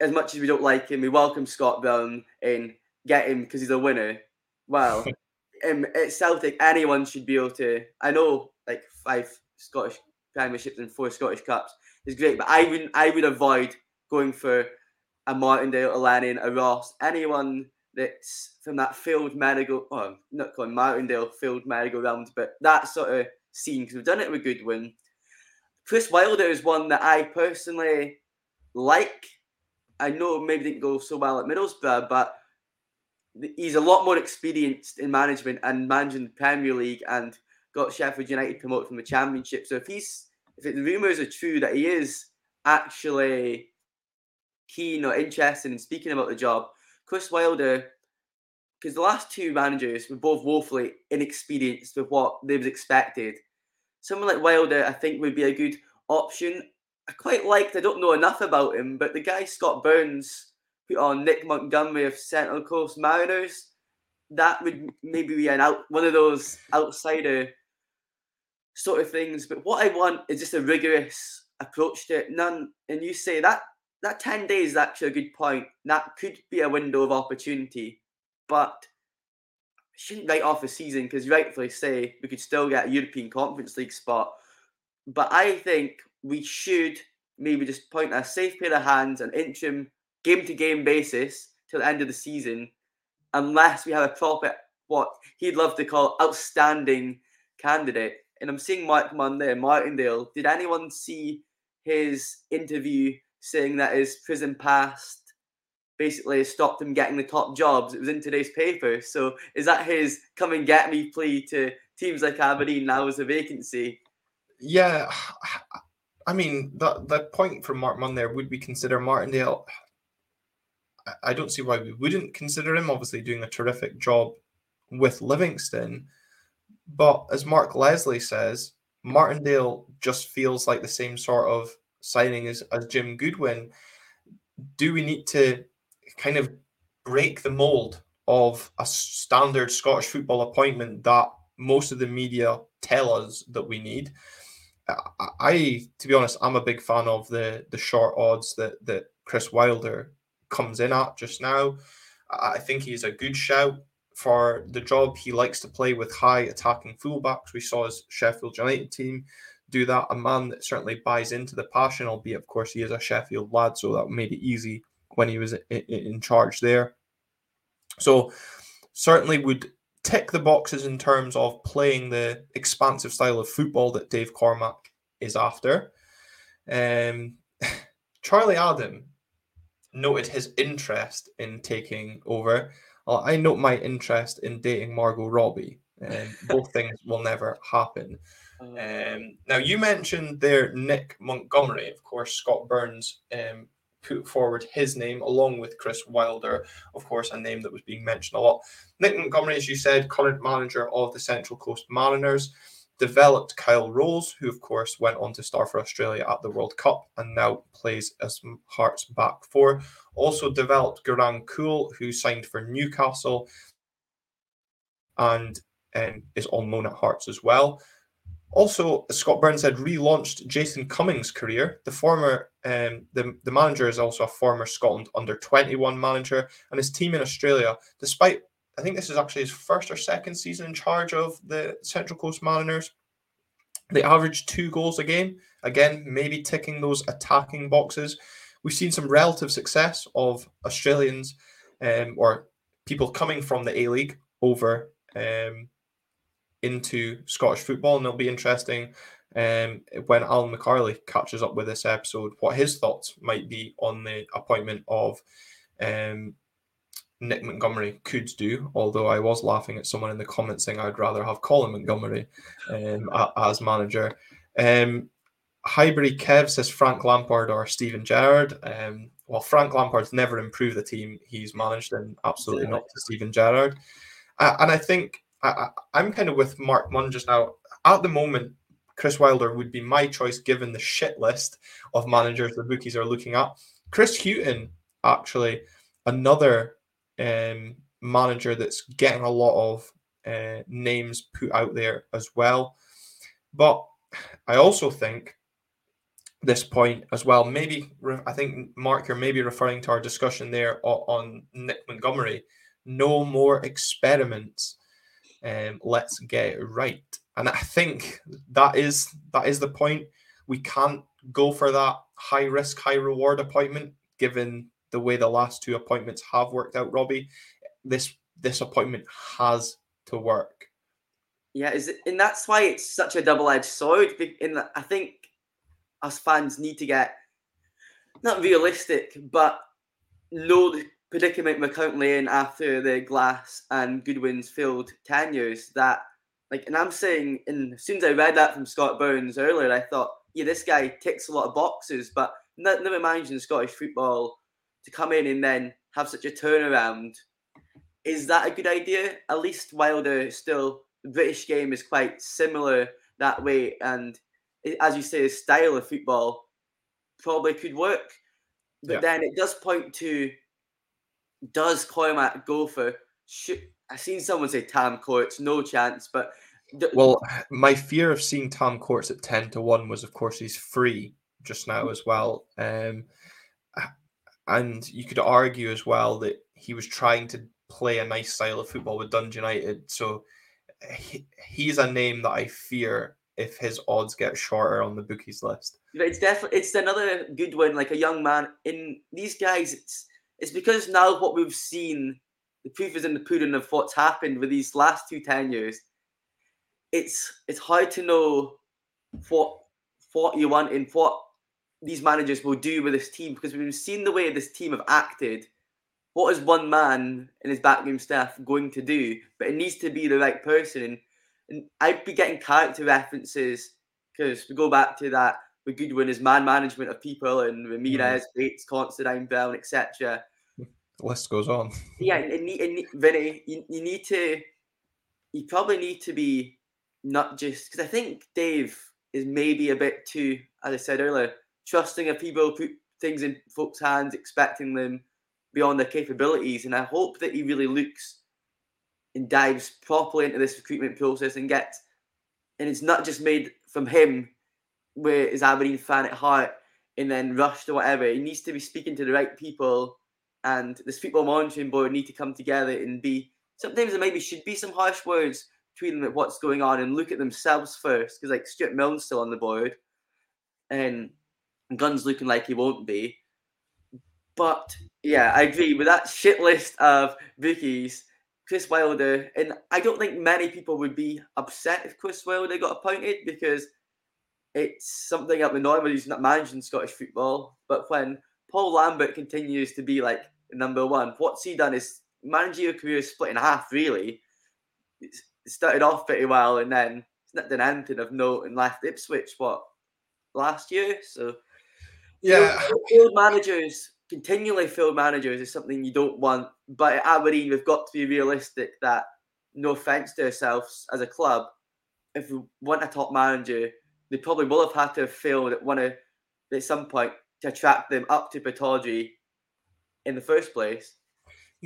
as much as we don't like him, we welcome Scott Brown and get him because he's a winner. Well, um, at Celtic, anyone should be able to. I know five Scottish Premierships and four Scottish Cups is great, but I would I would avoid going for a Martindale, a Lennon, a Ross, anyone that's from that field merry-go, oh, not calling Martindale field merry-go-round, but that sort of scene because we've done it with Goodwin. Chris Wilder is one that I personally like. I know maybe didn't go so well at Middlesbrough, but he's a lot more experienced in management and managing the Premier League and got Sheffield United promoted from the Championship. So if he's if the rumours are true that he is actually keen or interested in speaking about the job, Chris Wilder, because the last two managers were both woefully inexperienced with what they was expected. Someone like Wilder, I think, would be a good option. I quite liked. I don't know enough about him, but the guy Scott Burns put on Nick Montgomery of Central Coast Mariners. That would maybe be an out one of those outsider sort of things. But what I want is just a rigorous approach to it. None, and you say that that 10 days is actually a good point. That could be a window of opportunity. But shouldn't write off the season because rightfully say we could still get a European Conference League spot. But I think we should maybe just point a safe pair of hands, an interim game to game basis till the end of the season, unless we have a proper what he'd love to call outstanding candidate. And I'm seeing Mark Munn there, Martindale. Did anyone see his interview saying that his prison past basically stopped him getting the top jobs? It was in today's paper. So is that his come and get me plea to teams like Aberdeen now as a vacancy? Yeah, I mean that the point from Mark Munn there would we consider Martindale. I don't see why we wouldn't consider him. Obviously, doing a terrific job with Livingston, but as Mark Leslie says, Martindale just feels like the same sort of signing as, as Jim Goodwin. Do we need to kind of break the mold of a standard Scottish football appointment that most of the media tell us that we need? I, to be honest, I'm a big fan of the the short odds that that Chris Wilder comes in at just now. I think he's a good shout for the job. He likes to play with high attacking fullbacks. We saw his Sheffield United team do that. A man that certainly buys into the passion, albeit, of course, he is a Sheffield lad, so that made it easy when he was in, charge there. So, certainly would tick the boxes in terms of playing the expansive style of football that Dave Cormack is after. Um, Charlie Adam noted his interest in taking over. Well, I note my interest in dating Margot Robbie. Um, both things will never happen. Oh. Um, now, you mentioned there Nick Montgomery, of course, Scott Burns um, put forward his name along with Chris Wilder, of course, a name that was being mentioned a lot. Nick Montgomery, as you said, current manager of the Central Coast Mariners, developed Kye Rowles, who, of course, went on to star for Australia at the World Cup and now plays as Hearts back four. Also developed Garang Kuol, who signed for Newcastle and um, is on loan at Hearts as well. Also, Scott Burns had relaunched Jason Cummings' career. The former, um, the, the manager is also a former Scotland under 21 manager, and his team in Australia, despite I think this is actually his first or second season in charge of the Central Coast Mariners. They averaged two goals a game. Again, maybe ticking those attacking boxes. We've seen some relative success of Australians um, or people coming from the A League over um, into Scottish football, and it'll be interesting um, when Alan McCarley catches up with this episode what his thoughts might be on the appointment of um, Nick Montgomery could do. Although I was laughing at someone in the comments saying I'd rather have Colin Montgomerie um, as manager. Um, Highbury Kev says Frank Lampard or Steven Gerrard. Um, well, Frank Lampard's never improved the team he's managed, and absolutely not to Steven Gerrard. Uh, and I think I, am kind of with Mark Munn just now. At the moment, Chris Wilder would be my choice given the shit list of managers the bookies are looking at. Chris Hughton, actually, another um, manager that's getting a lot of uh, names put out there as well. But I also think this point as well. Maybe I think Mark, you're maybe referring to our discussion there on, Nick Montgomery. No more experiments. Um, let's get right. And I think that is that is the point. We can't go for that high risk, high reward appointment given the way the last two appointments have worked out, Robbie. This this appointment has to work. Yeah, is it, and that's why it's such a double edged sword. In I think us fans need to get not realistic, but know the predicament we're currently in after the Glass and Goodwin's failed tenures. That like, and I'm saying, and as soon as I read that from Scott Burns earlier, I thought, yeah, this guy ticks a lot of boxes, but never managing Scottish football to come in and then have such a turnaround. Is that a good idea? At least Wilder still the British game is quite similar that way, and as you say, his style of football probably could work. But yeah. then it does point to does Cormack go for? Should, I've seen someone say Tam Courts, no chance. But well, my fear of seeing Tam Courts at ten to one was, of course, he's free just now as well. Um, and you could argue as well that he was trying to play a nice style of football with Dundee United. So eh, he, he's a name that I fear if his odds get shorter on the bookies list. It's definitely it's another good one, like a young man. In these guys, it's it's because now what we've seen, the proof is in the pudding of what's happened with these last two tenures. It's it's hard to know what what you want and what these managers will do with this team because we've seen the way this team have acted. What is one man and his backroom staff going to do? But it needs to be the right person. And, and I'd be getting character references because we go back to that with Goodwin, his man management of people and Ramirez, mm. Bates, Considine, Brown, etc. The list goes on. yeah, and, and, and Vinny, you, you need to, you probably need to be not just because I think Dave is maybe a bit too, as I said earlier, trusting of people put things in folks' hands, expecting them beyond their capabilities. And I hope that he really looks and dives properly into this recruitment process and gets, and it's not just made from him, where is Aberdeen fan at heart, and then rushed or whatever. He needs to be speaking to the right people, and this football monitoring board need to come together and be. Sometimes there maybe should be some harsh words between them at what's going on and look at themselves first, because like Stewart Milne's still on the board, and Gunn's looking like he won't be. But yeah, I agree with that shit list of bookies. Chris Wilder, and I don't think many people would be upset if Chris Wilder got appointed because it's something up the norm he's not managing Scottish football. But when Paul Lambert continues to be like number one, what's he done? His your career split in half, really. It started off pretty well and then it's not done anything of note and left Ipswich, what, last year? So yeah, field managers continually field managers is something you don't want. But at Aberdeen, we've got to be realistic that no offense to ourselves as a club, if we want a top manager, they probably will have had to have failed at one of at some point to attract them up to Pittodrie in the first place.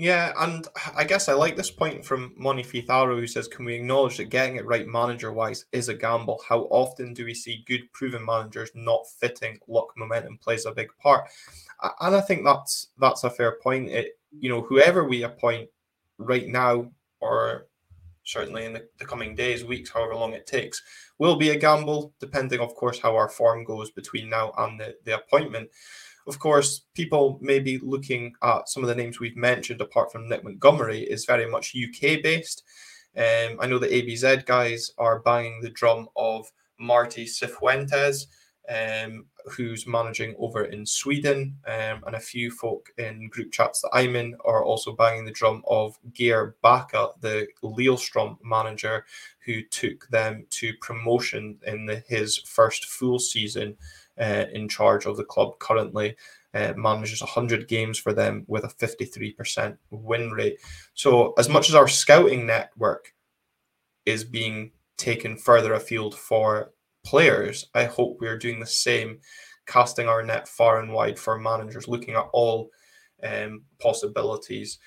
Yeah, and I guess I like this point from Moni Fitharo, who says, Can we acknowledge that getting it right manager wise is a gamble? How often do we see good proven managers not fitting? Luck momentum plays a big part. And I think that's that's a fair point. It you know, whoever we appoint right now, or certainly in the, the coming days, weeks, however long it takes, will be a gamble, depending, of course, how our form goes between now and the, the appointment. Of course, people may be looking at some of the names we've mentioned, apart from Nick Montgomery, is very much UK based. Um, I know the ABZ guys are banging the drum of Marti Cifuentes, um, who's managing over in Sweden, um, and a few folk in group chats that I'm in are also banging the drum of Geir Bakke, the Lillestrøm manager, who took them to promotion in the, his first full season uh, in charge of the club currently. Uh, manages 100 games for them with a 53% win rate. So, as much as our scouting network is being taken further afield for players, I hope we're doing the same, casting our net far and wide for managers, looking at all um, possibilities.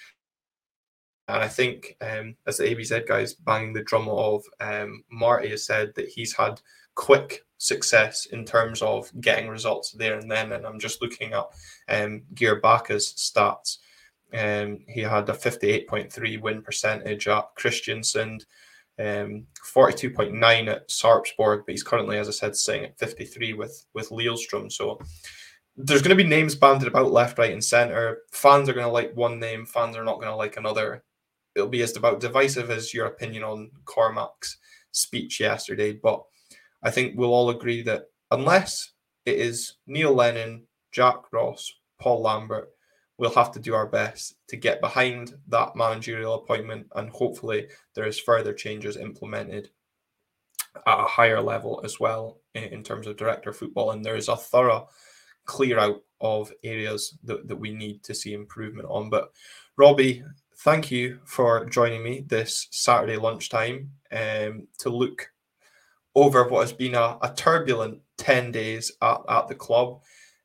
And I think, um, as the ABZ guys banging the drum of, um, Marti has said that he's had quick success in terms of getting results there and then. And I'm just looking at um, Geir stats. Um, he had a 58.3 win percentage at Kristiansund, um, 42.9 at Sarpsborg, but he's currently, as I said, sitting at 53 with with Lillestrøm. So there's going to be names banded about left, right, and centre. Fans are going to like one name, fans are not going to like another. It'll be as about divisive as your opinion on Cormack's speech yesterday, but I think we'll all agree that unless it is Neil Lennon, Jack Ross, Paul Lambert, we'll have to do our best to get behind that managerial appointment and hopefully there is further changes implemented at a higher level as well in, terms of director football. And there is a thorough clear out of areas that, that we need to see improvement on. But robbie thank you for joining me this saturday lunchtime um, to look over what has been a, a turbulent 10 days at, at the club.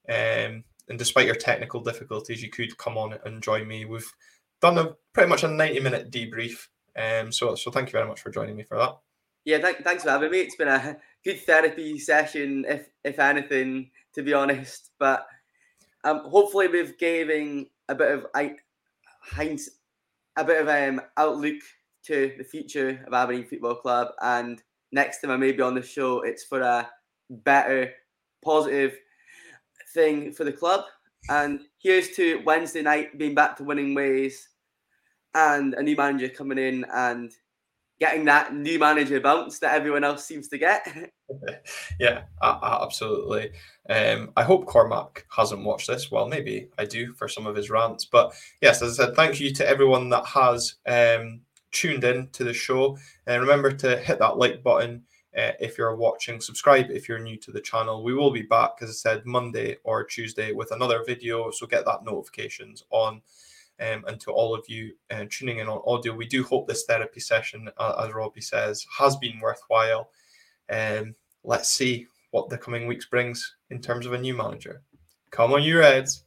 Um, and despite your technical difficulties, you could come on and join me. We've done a pretty much a 90 minute debrief. Um, so, so thank you very much for joining me for that. Yeah, th- thanks for having me. It's been a good therapy session, if if anything, to be honest. But um, hopefully, we've giving a bit of I, hinds, a bit of um, outlook to the future of Aberdeen Football Club. And next time I may be on the show, it's for a better, positive thing for the club. And here's to Wednesday night being back to winning ways and a new manager coming in and getting that new manager bounce that everyone else seems to get. yeah, absolutely. Um, I hope Cormack hasn't watched this. Well, maybe I do for some of his rants. But yes, as I said, thank you to everyone that has um, tuned in to the show. And remember to hit that like button uh, if you're watching. Subscribe if you're new to the channel. We will be back, as I said, Monday or Tuesday with another video. So get that notifications on. Um, and to all of you uh, tuning in on audio, we do hope this therapy session, uh, as Robbie says, has been worthwhile. Um, let's see what the coming weeks brings in terms of a new manager. Come on, you Reds.